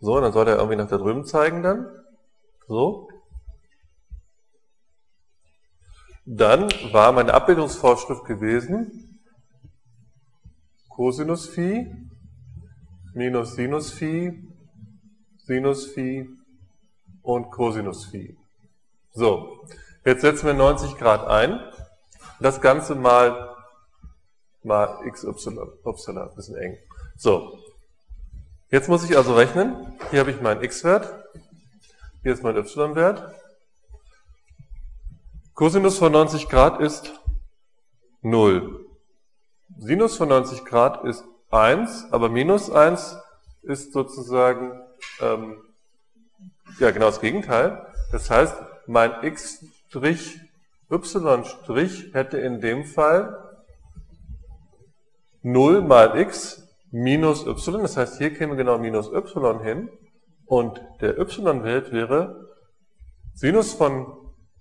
So, dann soll er irgendwie nach da drüben zeigen dann. So. Dann war meine Abbildungsvorschrift gewesen, Cosinus Phi minus Sinus Phi, Sinus Phi und Cosinus Phi. So, jetzt setzen wir 90 Grad ein. Das Ganze mal, mal x, y, y, ein bisschen eng. So, Jetzt muss ich also rechnen. Hier habe ich meinen x-Wert. Hier ist mein y-Wert. Cosinus von 90 Grad ist 0. Sinus von 90 Grad ist 1, aber minus 1 ist sozusagen ähm, ja genau das Gegenteil. Das heißt, mein x' y' hätte in dem Fall 0 mal x minus y, das heißt, hier käme genau minus y hin. Und der y-Wert wäre, Sinus von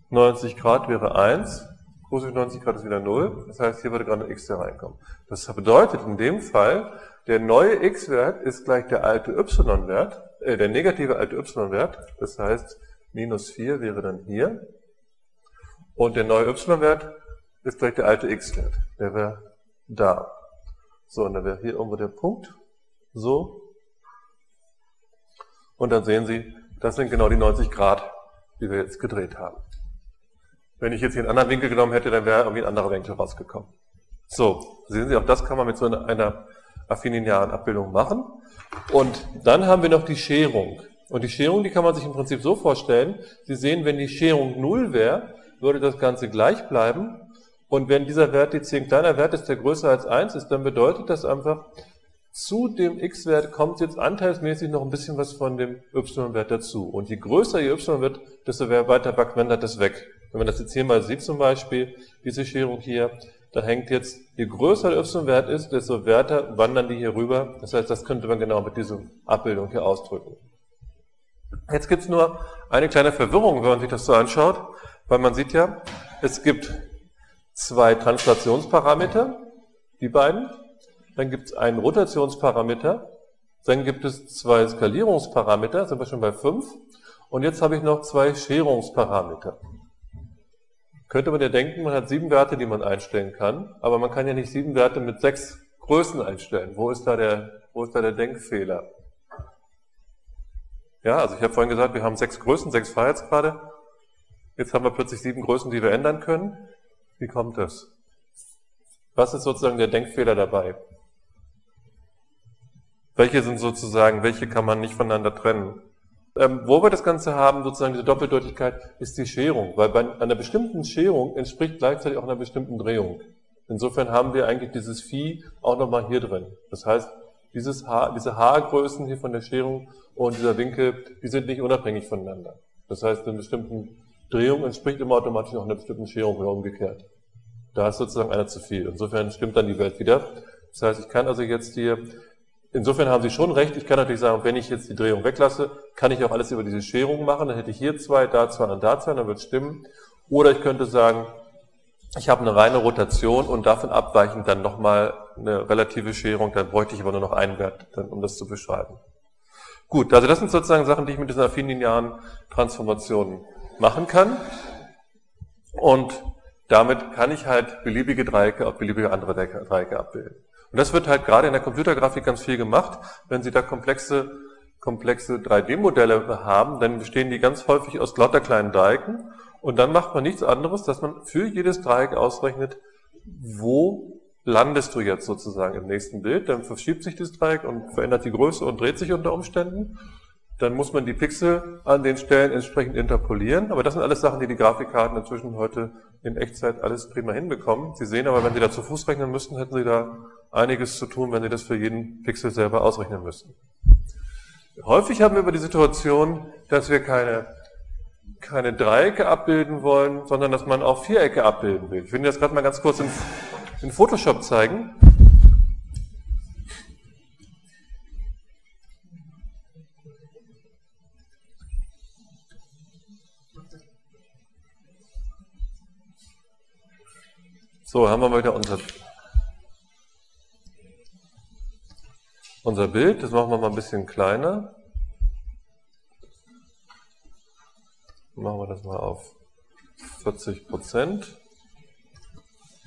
90 Grad wäre 1, Cosinus 90 Grad ist wieder 0, das heißt, hier würde gerade ein x hier reinkommen. Das bedeutet in dem Fall, der neue x-Wert ist gleich der alte y-Wert, äh, der negative alte y-Wert, das heißt, minus 4 wäre dann hier und der neue y-Wert ist gleich der alte x-Wert, der wäre da. So, und dann wäre hier irgendwo der Punkt. So. Und dann sehen Sie, das sind genau die 90 Grad, die wir jetzt gedreht haben. Wenn ich jetzt hier einen anderen Winkel genommen hätte, dann wäre irgendwie ein anderer Winkel rausgekommen. So, sehen Sie, auch das kann man mit so einer affininearen Abbildung machen. Und dann haben wir noch die Scherung. Und die Scherung, die kann man sich im Prinzip so vorstellen. Sie sehen, wenn die Scherung 0 wäre, würde das Ganze gleich bleiben. Und wenn dieser Wert jetzt hier ein kleiner Wert ist, der größer als 1 ist, dann bedeutet das einfach, zu dem x-Wert kommt jetzt anteilsmäßig noch ein bisschen was von dem y-Wert dazu. Und je größer ihr y wird, desto weiter wandert das weg. Wenn man das jetzt hier mal sieht zum Beispiel, diese Scherung hier, da hängt jetzt, je größer der y-Wert ist, desto weiter wandern die hier rüber. Das heißt, das könnte man genau mit dieser Abbildung hier ausdrücken. Jetzt gibt es nur eine kleine Verwirrung, wenn man sich das so anschaut, weil man sieht ja, es gibt zwei Translationsparameter, die beiden, dann gibt es einen Rotationsparameter, dann gibt es zwei Skalierungsparameter, sind wir schon bei fünf, und jetzt habe ich noch zwei Scherungsparameter. Könnte man ja denken, man hat sieben Werte, die man einstellen kann, aber man kann ja nicht sieben Werte mit sechs Größen einstellen. Wo ist da der, wo ist da der Denkfehler? Ja, also ich habe vorhin gesagt, wir haben sechs Größen, sechs Freiheitsgrade. Jetzt haben wir plötzlich sieben Größen, die wir ändern können. Wie kommt das? Was ist sozusagen der Denkfehler dabei? Welche sind sozusagen, welche kann man nicht voneinander trennen? Ähm, wo wir das Ganze haben, sozusagen diese Doppeldeutigkeit, ist die Scherung, weil bei einer bestimmten Scherung entspricht gleichzeitig auch einer bestimmten Drehung. Insofern haben wir eigentlich dieses Phi auch nochmal hier drin. Das heißt, dieses Haar, diese Haargrößen hier von der Scherung und dieser Winkel, die sind nicht unabhängig voneinander. Das heißt, eine bestimmte Drehung entspricht immer automatisch auch einer bestimmten Scherung oder umgekehrt. Da ist sozusagen einer zu viel. Insofern stimmt dann die Welt wieder. Das heißt, ich kann also jetzt hier Insofern haben Sie schon recht. Ich kann natürlich sagen, wenn ich jetzt die Drehung weglasse, kann ich auch alles über diese Scherung machen. Dann hätte ich hier zwei, da zwei und da zwei, dann wird es stimmen. Oder ich könnte sagen, ich habe eine reine Rotation und davon abweichend dann nochmal eine relative Scherung. Dann bräuchte ich aber nur noch einen Wert, um das zu beschreiben. Gut, also das sind sozusagen Sachen, die ich mit diesen affin-linearen Transformationen machen kann. Und damit kann ich halt beliebige Dreiecke auf beliebige andere Dreiecke abbilden. Und das wird halt gerade in der Computergrafik ganz viel gemacht. Wenn Sie da komplexe, komplexe 3D-Modelle haben, dann bestehen die ganz häufig aus lauter kleinen Dreiecken. Und dann macht man nichts anderes, dass man für jedes Dreieck ausrechnet, wo landest du jetzt sozusagen im nächsten Bild. Dann verschiebt sich das Dreieck und verändert die Größe und dreht sich unter Umständen. Dann muss man die Pixel an den Stellen entsprechend interpolieren. Aber das sind alles Sachen, die die Grafikkarten inzwischen heute in Echtzeit alles prima hinbekommen. Sie sehen aber, wenn Sie da zu Fuß rechnen müssten, hätten Sie da einiges zu tun, wenn Sie das für jeden Pixel selber ausrechnen müssten. Häufig haben wir aber die Situation, dass wir keine, keine Dreiecke abbilden wollen, sondern dass man auch Vierecke abbilden will. Ich will Ihnen das gerade mal ganz kurz in, in Photoshop zeigen. So, haben wir mal wieder unser, unser Bild. Das machen wir mal ein bisschen kleiner. Machen wir das mal auf 40 Prozent.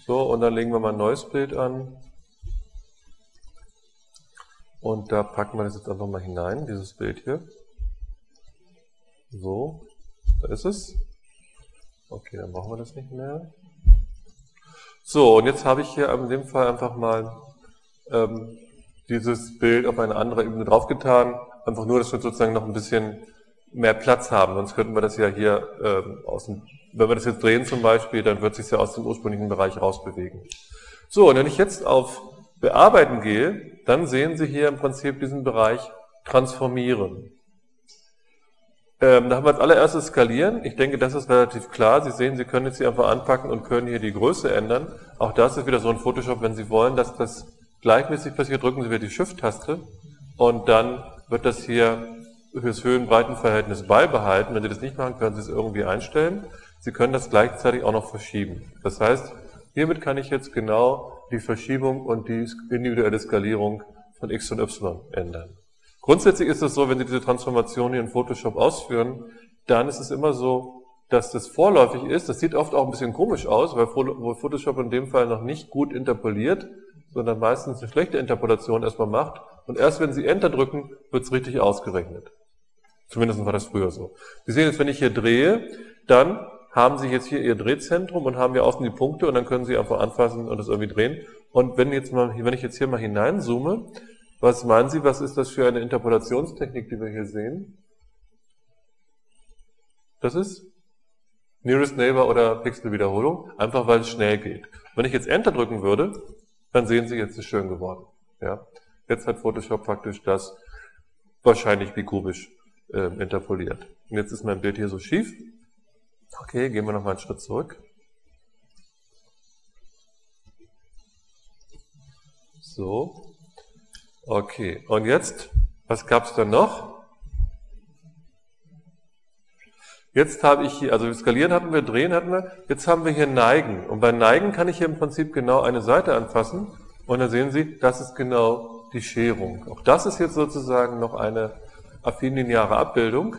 So, und dann legen wir mal ein neues Bild an. Und da packen wir das jetzt einfach mal hinein, dieses Bild hier. So, da ist es. Okay, dann brauchen wir das nicht mehr. So, und jetzt habe ich hier in dem Fall einfach mal ähm, dieses Bild auf eine andere Ebene draufgetan. Einfach nur, dass wir sozusagen noch ein bisschen mehr Platz haben. Sonst könnten wir das ja hier ähm, aus dem, wenn wir das jetzt drehen zum Beispiel, dann wird sich ja aus dem ursprünglichen Bereich rausbewegen. So, und wenn ich jetzt auf Bearbeiten gehe, dann sehen Sie hier im Prinzip diesen Bereich Transformieren. Ähm, da haben wir als allererstes skalieren. Ich denke, das ist relativ klar. Sie sehen, Sie können jetzt hier einfach anpacken und können hier die Größe ändern. Auch das ist wieder so ein Photoshop, wenn Sie wollen, dass das gleichmäßig passiert, drücken Sie wieder die Shift-Taste und dann wird das hier fürs Höhen-Breiten-Verhältnis beibehalten. Wenn Sie das nicht machen, können Sie es irgendwie einstellen. Sie können das gleichzeitig auch noch verschieben. Das heißt, hiermit kann ich jetzt genau die Verschiebung und die individuelle Skalierung von x und y ändern. Grundsätzlich ist es so, wenn Sie diese Transformation hier in Photoshop ausführen, dann ist es immer so, dass das vorläufig ist. Das sieht oft auch ein bisschen komisch aus, weil Photoshop in dem Fall noch nicht gut interpoliert, sondern meistens eine schlechte Interpolation erstmal macht. Und erst wenn Sie Enter drücken, wird es richtig ausgerechnet. Zumindest war das früher so. Sie sehen jetzt, wenn ich hier drehe, dann haben Sie jetzt hier Ihr Drehzentrum und haben hier außen die Punkte und dann können Sie einfach anfassen und das irgendwie drehen. Und wenn, jetzt mal, wenn ich jetzt hier mal hineinzoome, was meinen Sie, was ist das für eine Interpolationstechnik, die wir hier sehen? Das ist Nearest Neighbor oder Pixelwiederholung, einfach weil es schnell geht. Wenn ich jetzt Enter drücken würde, dann sehen Sie, jetzt ist schön geworden. Ja? Jetzt hat Photoshop praktisch das wahrscheinlich bikubisch äh, interpoliert. Und jetzt ist mein Bild hier so schief. Okay, gehen wir nochmal einen Schritt zurück. So. Okay, und jetzt, was gab es da noch? Jetzt habe ich hier, also skalieren hatten wir, drehen hatten wir, jetzt haben wir hier neigen. Und bei neigen kann ich hier im Prinzip genau eine Seite anfassen und dann sehen Sie, das ist genau die Scherung. Auch das ist jetzt sozusagen noch eine affinlineare Abbildung.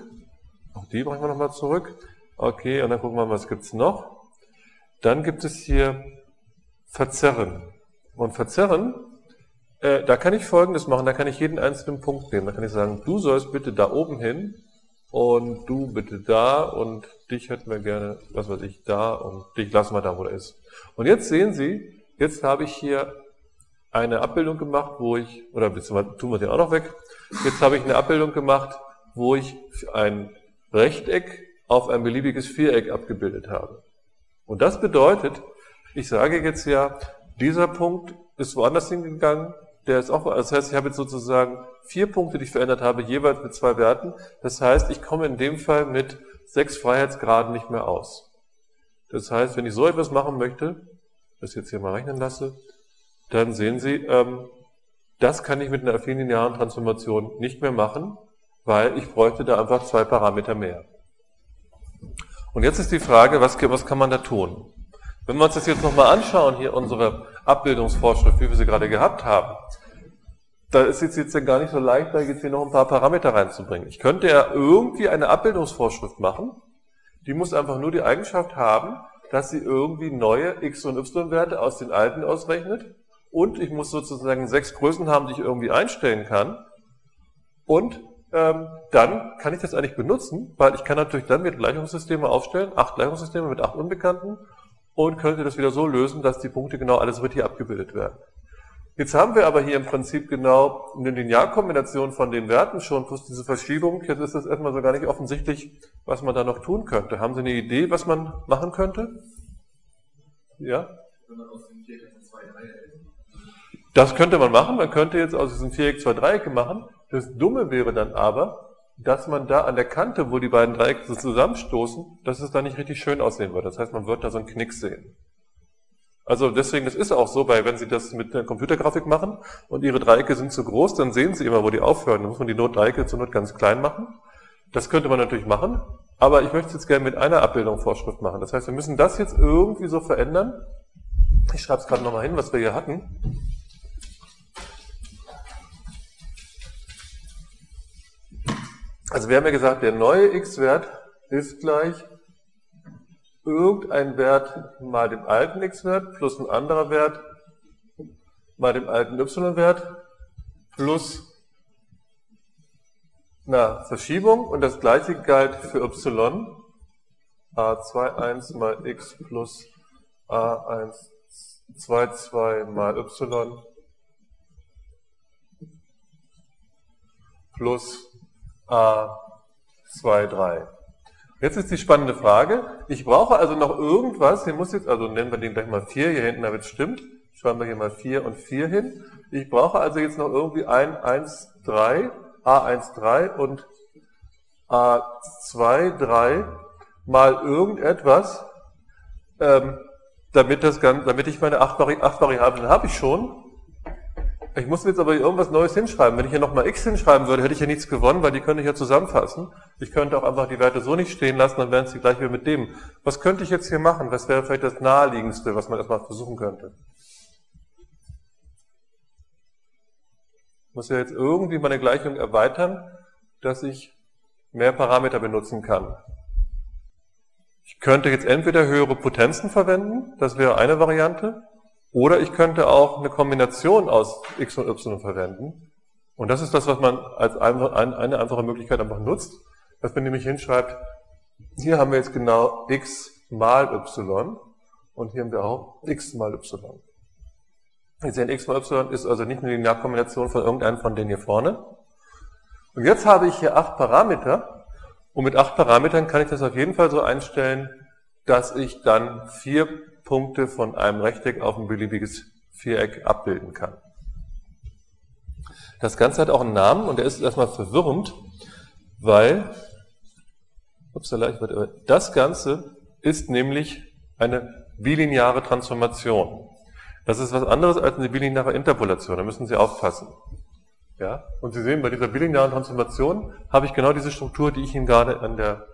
Auch die bringen wir nochmal zurück. Okay, und dann gucken wir mal, was gibt's noch. Dann gibt es hier Verzerren. Und Verzerren, äh, da kann ich Folgendes machen, da kann ich jeden einzelnen Punkt nehmen. Da kann ich sagen, du sollst bitte da oben hin und du bitte da und dich hätten wir gerne, was weiß ich, da und dich lassen wir da, wo er ist. Und jetzt sehen Sie, jetzt habe ich hier eine Abbildung gemacht, wo ich, oder beziehungsweise tun wir den auch noch weg, jetzt habe ich eine Abbildung gemacht, wo ich ein Rechteck auf ein beliebiges Viereck abgebildet habe. Und das bedeutet, ich sage jetzt ja, dieser Punkt ist woanders hingegangen, der ist auch, das heißt, ich habe jetzt sozusagen vier Punkte, die ich verändert habe, jeweils mit zwei Werten. Das heißt, ich komme in dem Fall mit sechs Freiheitsgraden nicht mehr aus. Das heißt, wenn ich so etwas machen möchte, das jetzt hier mal rechnen lasse, dann sehen Sie, ähm, das kann ich mit einer affin-linearen Transformation nicht mehr machen, weil ich bräuchte da einfach zwei Parameter mehr. Und jetzt ist die Frage, was, was kann man da tun? Wenn wir uns das jetzt nochmal anschauen, hier unsere Abbildungsvorschrift, wie wir sie gerade gehabt haben, da ist es jetzt ja gar nicht so leicht, da jetzt hier noch ein paar Parameter reinzubringen. Ich könnte ja irgendwie eine Abbildungsvorschrift machen, die muss einfach nur die Eigenschaft haben, dass sie irgendwie neue x- und y-Werte aus den alten ausrechnet und ich muss sozusagen sechs Größen haben, die ich irgendwie einstellen kann und ähm, dann kann ich das eigentlich benutzen, weil ich kann natürlich dann mit Gleichungssysteme aufstellen, acht Gleichungssysteme mit acht Unbekannten und könnte das wieder so lösen, dass die Punkte genau alles richtig abgebildet werden. Jetzt haben wir aber hier im Prinzip genau eine Linearkombination von den Werten schon plus diese Verschiebung. Jetzt ist das erstmal so gar nicht offensichtlich, was man da noch tun könnte. Haben Sie eine Idee, was man machen könnte? Ja? Das könnte man machen. Man könnte jetzt aus diesem Viereck zwei Dreiecke machen. Das Dumme wäre dann aber, dass man da an der Kante, wo die beiden Dreiecke so zusammenstoßen, dass es da nicht richtig schön aussehen wird. Das heißt, man wird da so einen Knick sehen. Also deswegen, das ist auch so, weil wenn Sie das mit der Computergrafik machen und Ihre Dreiecke sind zu groß, dann sehen Sie immer, wo die aufhören. Dann muss man die Notdreiecke zur Not ganz klein machen. Das könnte man natürlich machen, aber ich möchte es jetzt gerne mit einer Abbildung Vorschrift machen. Das heißt, wir müssen das jetzt irgendwie so verändern. Ich schreibe es gerade nochmal hin, was wir hier hatten. Also wir haben ja gesagt, der neue x-Wert ist gleich irgendein Wert mal dem alten x-Wert plus ein anderer Wert mal dem alten y-Wert plus einer Verschiebung. Und das gleiche galt für y. A21 mal x plus a122 mal y plus A2, 3. Jetzt ist die spannende Frage. Ich brauche also noch irgendwas, hier muss jetzt, also nennen wir den gleich mal 4, hier hinten, damit es stimmt. Schreiben wir hier mal 4 und 4 hin. Ich brauche also jetzt noch irgendwie ein 1, 3, A1, 3 und A2, 3 mal irgendetwas, ähm, damit, das, damit ich meine 8 Variablen habe ich schon. Ich muss jetzt aber irgendwas Neues hinschreiben. Wenn ich hier nochmal x hinschreiben würde, hätte ich ja nichts gewonnen, weil die könnte ich ja zusammenfassen. Ich könnte auch einfach die Werte so nicht stehen lassen, dann wären sie gleich wie mit dem. Was könnte ich jetzt hier machen? Was wäre vielleicht das naheliegendste, was man erstmal versuchen könnte? Ich muss ja jetzt irgendwie meine Gleichung erweitern, dass ich mehr Parameter benutzen kann. Ich könnte jetzt entweder höhere Potenzen verwenden, das wäre eine Variante, oder ich könnte auch eine Kombination aus x und y verwenden. Und das ist das, was man als eine einfache Möglichkeit einfach nutzt, dass man nämlich hinschreibt, hier haben wir jetzt genau x mal y und hier haben wir auch x mal y. Wir sehen, x mal y ist also nicht eine Linearkombination von irgendeinem von denen hier vorne. Und jetzt habe ich hier acht Parameter und mit acht Parametern kann ich das auf jeden Fall so einstellen, dass ich dann vier Punkte von einem Rechteck auf ein beliebiges Viereck abbilden kann. Das Ganze hat auch einen Namen und der ist erstmal verwirrend, weil upsala, das Ganze ist nämlich eine bilineare Transformation. Das ist was anderes als eine bilineare Interpolation, da müssen Sie aufpassen. Ja? Und Sie sehen, bei dieser bilinearen Transformation habe ich genau diese Struktur, die ich Ihnen gerade an der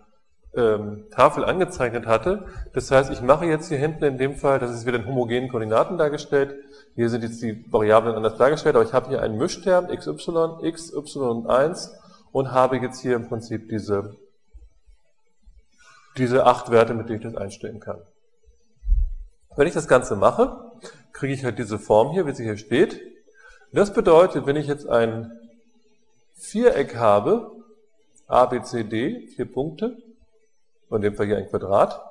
ähm, Tafel angezeichnet hatte. Das heißt, ich mache jetzt hier hinten in dem Fall, das ist wieder in homogenen Koordinaten dargestellt, hier sind jetzt die Variablen anders dargestellt, aber ich habe hier einen Mischterm, xy, x, y und 1 und habe jetzt hier im Prinzip diese, diese acht Werte, mit denen ich das einstellen kann. Wenn ich das Ganze mache, kriege ich halt diese Form hier, wie sie hier steht. Das bedeutet, wenn ich jetzt ein Viereck habe, A, B, C, D, vier Punkte, in dem Fall hier ein Quadrat,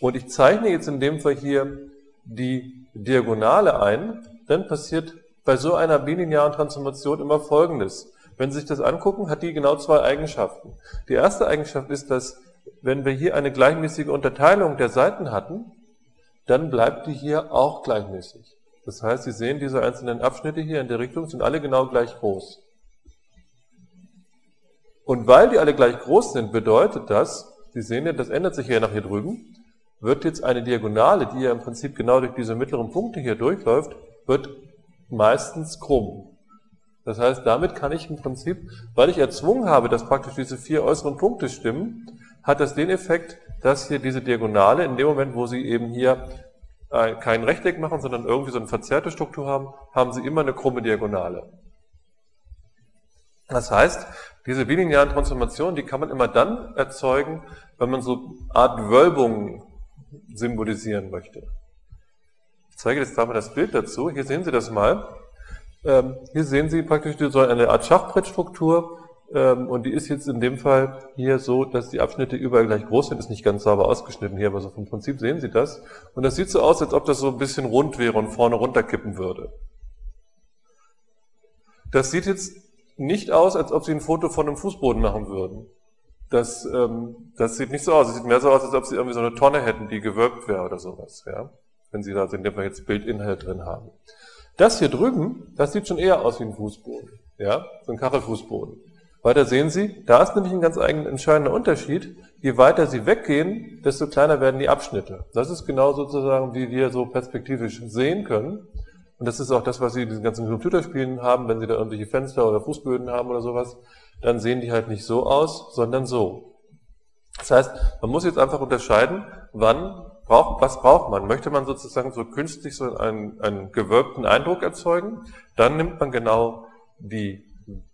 und ich zeichne jetzt in dem Fall hier die Diagonale ein, dann passiert bei so einer bilinearen Transformation immer Folgendes. Wenn Sie sich das angucken, hat die genau zwei Eigenschaften. Die erste Eigenschaft ist, dass wenn wir hier eine gleichmäßige Unterteilung der Seiten hatten, dann bleibt die hier auch gleichmäßig. Das heißt, Sie sehen, diese einzelnen Abschnitte hier in der Richtung sind alle genau gleich groß. Und weil die alle gleich groß sind, bedeutet das, Sie sehen ja, das ändert sich ja nach hier drüben, wird jetzt eine Diagonale, die ja im Prinzip genau durch diese mittleren Punkte hier durchläuft, wird meistens krumm. Das heißt, damit kann ich im Prinzip, weil ich erzwungen habe, dass praktisch diese vier äußeren Punkte stimmen, hat das den Effekt, dass hier diese Diagonale in dem Moment, wo sie eben hier äh, kein Rechteck machen, sondern irgendwie so eine verzerrte Struktur haben, haben sie immer eine krumme Diagonale. Das heißt, diese bilinearen Transformationen, die kann man immer dann erzeugen, wenn man so Art Wölbungen symbolisieren möchte. Ich zeige jetzt da mal das Bild dazu. Hier sehen Sie das mal. Ähm, hier sehen Sie praktisch so eine Art Schachbrettstruktur ähm, und die ist jetzt in dem Fall hier so, dass die Abschnitte überall gleich groß sind. Ist nicht ganz sauber ausgeschnitten hier, aber so vom Prinzip sehen Sie das. Und das sieht so aus, als ob das so ein bisschen rund wäre und vorne runterkippen würde. Das sieht jetzt nicht aus, als ob Sie ein Foto von einem Fußboden machen würden. Das, ähm, das sieht nicht so aus. Es sieht mehr so aus, als ob Sie irgendwie so eine Tonne hätten, die gewölbt wäre oder sowas. Ja? Wenn Sie da in dem Fall jetzt Bildinhalt drin haben. Das hier drüben, das sieht schon eher aus wie ein Fußboden. Ja? So ein Kachelfußboden. Weiter sehen Sie, da ist nämlich ein ganz entscheidender Unterschied. Je weiter Sie weggehen, desto kleiner werden die Abschnitte. Das ist genau sozusagen, wie wir so perspektivisch sehen können. Und das ist auch das, was Sie in diesen ganzen Computerspielen haben, wenn Sie da irgendwelche Fenster oder Fußböden haben oder sowas, dann sehen die halt nicht so aus, sondern so. Das heißt, man muss jetzt einfach unterscheiden, wann braucht, was braucht man? Möchte man sozusagen so künstlich so einen, einen gewölbten Eindruck erzeugen? Dann nimmt man genau die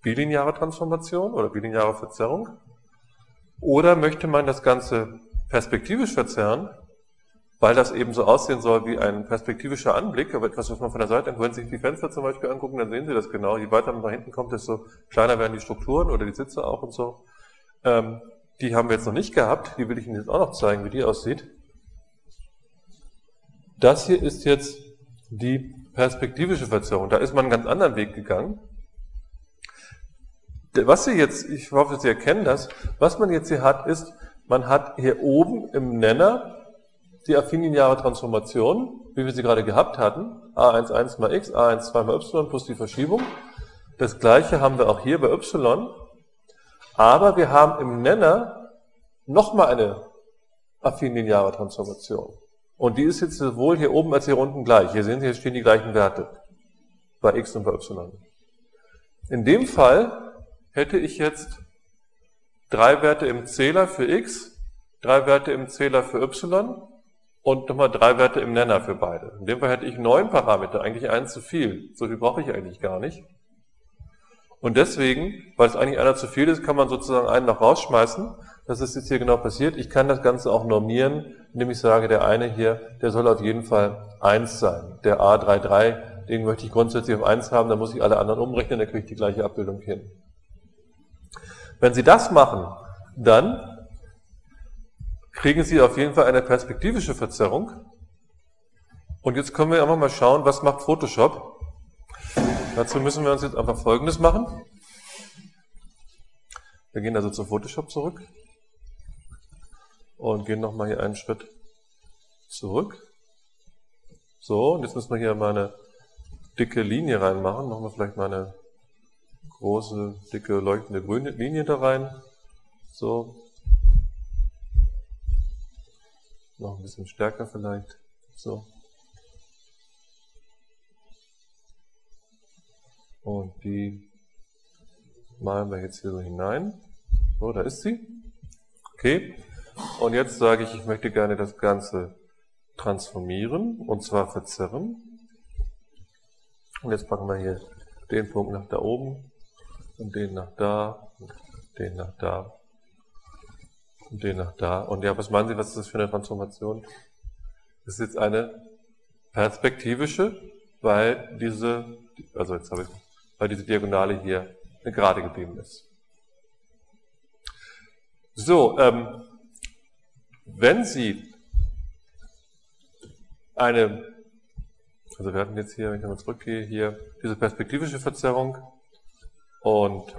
bilineare Transformation oder bilineare Verzerrung. Oder möchte man das Ganze perspektivisch verzerren, weil das eben so aussehen soll wie ein perspektivischer Anblick, aber etwas, was man von der Seite, wenn Sie sich die Fenster zum Beispiel angucken, dann sehen Sie das genau. Je weiter man nach hinten kommt, desto kleiner werden die Strukturen oder die Sitze auch und so. Ähm, die haben wir jetzt noch nicht gehabt, die will ich Ihnen jetzt auch noch zeigen, wie die aussieht. Das hier ist jetzt die perspektivische Verzerrung. Da ist man einen ganz anderen Weg gegangen. Was Sie jetzt, ich hoffe, Sie erkennen das, was man jetzt hier hat, ist, man hat hier oben im Nenner die affinineare Transformation, wie wir sie gerade gehabt hatten, a11 mal x, a12 mal y plus die Verschiebung. Das gleiche haben wir auch hier bei y, aber wir haben im Nenner nochmal eine affinineare Transformation. Und die ist jetzt sowohl hier oben als hier unten gleich. Hier sehen Sie, hier stehen die gleichen Werte bei x und bei y. In dem Fall hätte ich jetzt drei Werte im Zähler für x, drei Werte im Zähler für y und nochmal drei Werte im Nenner für beide. In dem Fall hätte ich neun Parameter, eigentlich eins zu viel. So viel brauche ich eigentlich gar nicht. Und deswegen, weil es eigentlich einer zu viel ist, kann man sozusagen einen noch rausschmeißen. Das ist jetzt hier genau passiert. Ich kann das Ganze auch normieren, indem ich sage, der eine hier, der soll auf jeden Fall eins sein. Der A33, den möchte ich grundsätzlich auf eins haben, dann muss ich alle anderen umrechnen, dann kriege ich die gleiche Abbildung hin. Wenn Sie das machen, dann kriegen Sie auf jeden Fall eine perspektivische Verzerrung. Und jetzt können wir einfach mal schauen, was macht Photoshop. Dazu müssen wir uns jetzt einfach Folgendes machen. Wir gehen also zu Photoshop zurück und gehen nochmal hier einen Schritt zurück. So, und jetzt müssen wir hier mal eine dicke Linie reinmachen. Machen wir vielleicht mal eine große, dicke, leuchtende grüne Linie da rein. So. Noch ein bisschen stärker vielleicht. So. Und die malen wir jetzt hier so hinein. So, da ist sie. Okay. Und jetzt sage ich, ich möchte gerne das Ganze transformieren, und zwar verzerren. Und jetzt packen wir hier den Punkt nach da oben und den nach da und den nach da und den nach da. Und ja, was meinen Sie, was ist das für eine Transformation? Das ist jetzt eine perspektivische, weil diese, also jetzt habe ich, weil diese Diagonale hier gerade geblieben ist. So, ähm, wenn Sie eine, also wir hatten jetzt hier, wenn ich nochmal zurückgehe, hier diese perspektivische Verzerrung und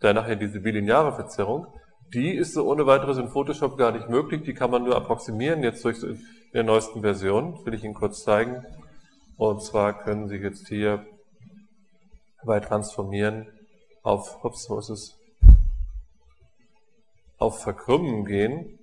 dann nachher diese bilineare Verzerrung, die ist so ohne weiteres in Photoshop gar nicht möglich, die kann man nur approximieren, jetzt durch in der neuesten Version, das will ich Ihnen kurz zeigen. Und zwar können Sie jetzt hier bei Transformieren auf, ups, wo ist es? Auf Verkrümmen gehen.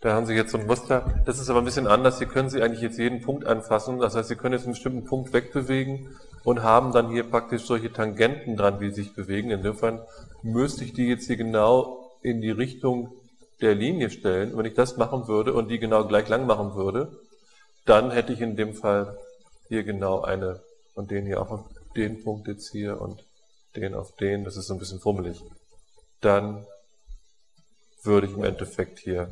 Da haben Sie jetzt so ein Muster. Das ist aber ein bisschen anders. Hier können Sie eigentlich jetzt jeden Punkt anfassen. Das heißt, Sie können jetzt einen bestimmten Punkt wegbewegen und haben dann hier praktisch solche Tangenten dran, die sich bewegen. Insofern müsste ich die jetzt hier genau in die Richtung der Linie stellen. Wenn ich das machen würde und die genau gleich lang machen würde, dann hätte ich in dem Fall hier genau eine und den hier auch auf den Punkt jetzt hier und den auf den, das ist so ein bisschen fummelig, dann würde ich im Endeffekt hier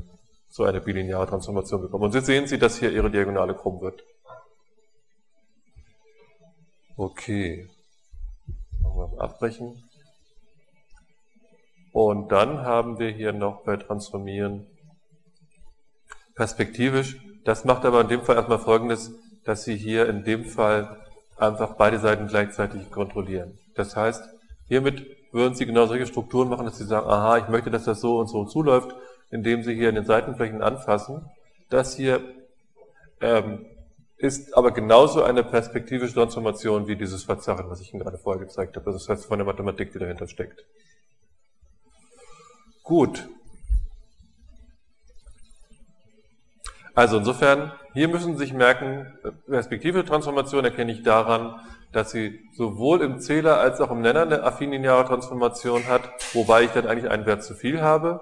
so eine bilineare Transformation bekommen. Und jetzt sehen Sie, dass hier Ihre Diagonale krumm wird. Okay. Machen wir mal abbrechen. Und dann haben wir hier noch bei Transformieren perspektivisch. Das macht aber in dem Fall erstmal Folgendes, dass Sie hier in dem Fall einfach beide Seiten gleichzeitig kontrollieren. Das heißt, hiermit würden Sie genau solche Strukturen machen, dass Sie sagen, aha, ich möchte, dass das so und so zuläuft, indem Sie hier in den Seitenflächen anfassen. Das hier ähm, ist aber genauso eine perspektivische Transformation wie dieses Verzerren, was ich Ihnen gerade vorher gezeigt habe. Das heißt von der Mathematik, die dahinter steckt. Gut. Also insofern, hier müssen Sie sich merken, perspektive Transformation erkenne ich daran, dass sie sowohl im Zähler als auch im Nenner eine affin-lineare Transformation hat, wobei ich dann eigentlich einen Wert zu viel habe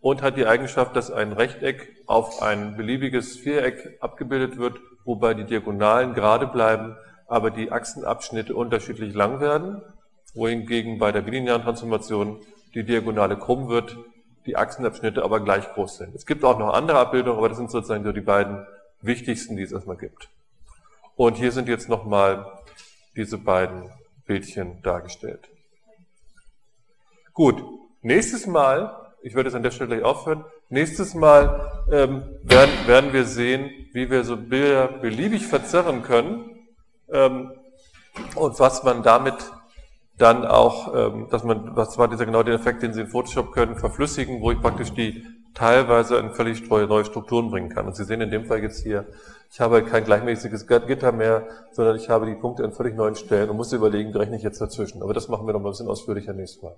und hat die Eigenschaft, dass ein Rechteck auf ein beliebiges Viereck abgebildet wird, wobei die Diagonalen gerade bleiben, aber die Achsenabschnitte unterschiedlich lang werden, wohingegen bei der bilinearen Transformation die Diagonale krumm wird, die Achsenabschnitte aber gleich groß sind. Es gibt auch noch andere Abbildungen, aber das sind sozusagen so die beiden wichtigsten, die es erstmal gibt. Und hier sind jetzt nochmal diese beiden Bildchen dargestellt. Gut, nächstes Mal ich würde es an der Stelle gleich aufhören. Nächstes Mal ähm, werden, werden wir sehen, wie wir so Bilder beliebig verzerren können ähm, und was man damit dann auch, ähm, dass man, was war dieser genau der Effekt, den Sie in Photoshop können, verflüssigen, wo ich praktisch die teilweise in völlig neue Strukturen bringen kann. Und Sie sehen in dem Fall jetzt hier, ich habe kein gleichmäßiges Gitter mehr, sondern ich habe die Punkte an völlig neuen Stellen und muss überlegen, rechne ich jetzt dazwischen. Aber das machen wir noch mal ein bisschen ausführlicher nächstes Mal.